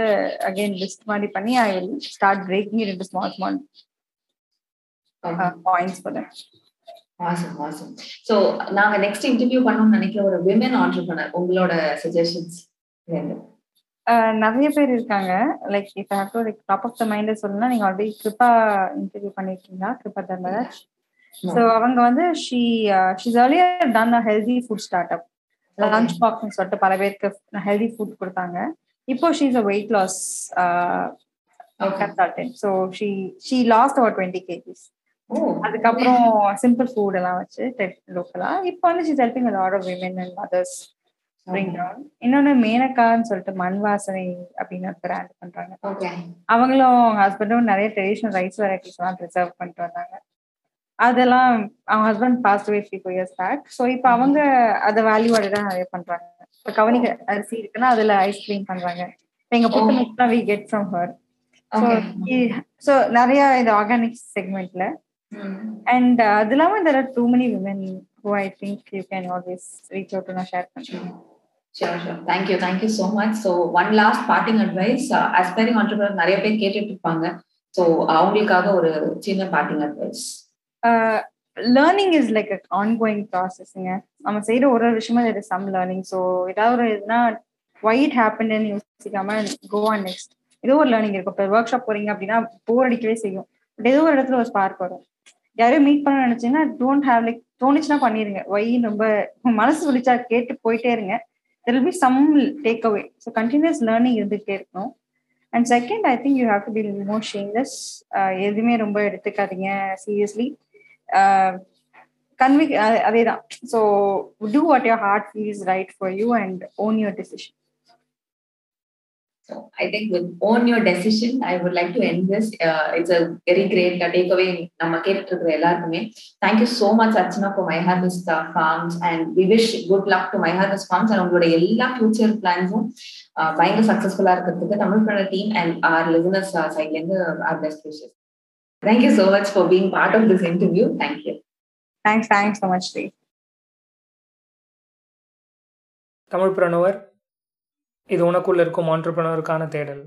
அகைன் லிஸ்ட் மாதிரி பண்ணி I will start breaking it into small small points for that awesome awesome so நாங்க next interview பண்ணணும்னு நினைக்கிற ஒரு விமன் ஆண்டர்பனர் உங்களோட சஜஷன்ஸ் நிறைய பேர் இருக்காங்க. லைக் இப்போ have to like top of the mind சொல்லணும்னா நீங்க ஆல்ரெடி கிருப்பா இன்டர்வியூ பண்ணிருக்கீங்களா? கிருப்பா தர்மராஜ்? ஸோ அவங்க வந்து she she's earlier done a healthy food start up lunch பாக்ஸ்னு சொல்லிட்டு பல பேருக்கு ஹெல்தி ஃபுட் கொடுத்தாங்க. இப்போ she's a weight loss consultant so she she lost over twenty kgs அதுக்கப்புறம் சிம்பிள் ஃபுட் எல்லாம் வச்சு லோக்கலா இப்போ வந்து she's helping lot of women and mothers இன்னொன்னு மேனகான்னு சொல்லிட்டு மண் வாசனை அப்படின்னு ஒரு பிராண்ட் பண்றாங்க. அவங்களும் அவங்க ஹஸ்பண்டும் நிறைய ட்ரெடிஷ்னல் ரைஸ் வெரைட்டிஸ் எல்லாம் ப்ரிசர்வ் பண்ணிட்டு வந்தாங்க. அதெல்லாம் அவங்க husband past way three four years back so இப்போ அவங்க அதை வேல்யூ ஆடடாக நிறைய பண்றாங்க. இப்போ கவனி அரிசி இருக்குன்னா அதுல ஐஸ்கிரீம் பண்றாங்க. எங்க புட்டு மிக்ஸ்லாம் we get from her so நிறைய இந்த ஆர்கானிக் செக்மெண்ட்ல அண்ட் அது இல்லாம there are too many women who I think you can always reach out நான் ஷேர் பண்ணுறேன் sure sure thank you thank you so much so one last parting advice aspiring entrepreneur நிறைய பேர் கேட்டுட்டு இருப்பாங்க. So அவங்களுக்காக ஒரு சின்ன parting advice learning is like ongoing ப்ராசஸ்ங்க நம்ம செய்யற ஒரு ஒரு விஷயமா இது சம் லேர்னிங் ஸோ ஏதாவது ஒரு இதுனா ஒய் இட் ஹேப்பன் யோசிக்காம கோ ஆன் நெக்ஸ்ட் ஏதோ ஒரு லேர்னிங் இருக்கும் இப்போ ஒர்க் ஷாப் போறீங்க அப்படின்னா போர் அடிக்கவே செய்யும். பட் ஏதோ ஒரு இடத்துல ஒரு ஸ்பார்க் வரும். யாரையும் மீட் பண்ண நினைச்சீங்கன்னா டோன்ட் ஹாவ் லைக் தோணுச்சுன்னா பண்ணிருங்க. ஒய் ரொம்ப மனசு விழிச்சா கேட்டு போயிட்டே இருங்க. There be some take away so continuous learning இருந்துகிட்டே இருக்கணும். And second I think you have to be more shameless எதுவுமே ரொம்ப எடுத்துக்காதீங்க. சீரியஸ்லி கன்விக் uh, அதே தான். So do what your heart feels right for you and own your decision So I think with own your decision, I would like to end this. Uh, it's a very great uh, takeaway. நம்ம கேட்டுட்டு இருக்கிற எல்லாருக்குமே thank you so much Archana for My Harvest Farms and we wish good luck to My Harvest Farms and உங்களோட எல்லா future பிளான்ஸும் பயங்கர சக்சஸ்ஃபுல்லா இருக்கிறதுக்கு தமிழ் பண்ண டீம் அண்ட் ஆர் லிசனர்ஸ் சைட்ல இருந்து our best wishes thank you so much for being part of this interview thank you thanks thanks so much டே தமிழ் பிரணவர் இது உனக்குள்ள இருக்கும் ஆண்டர்பனருக்கான தேடல்.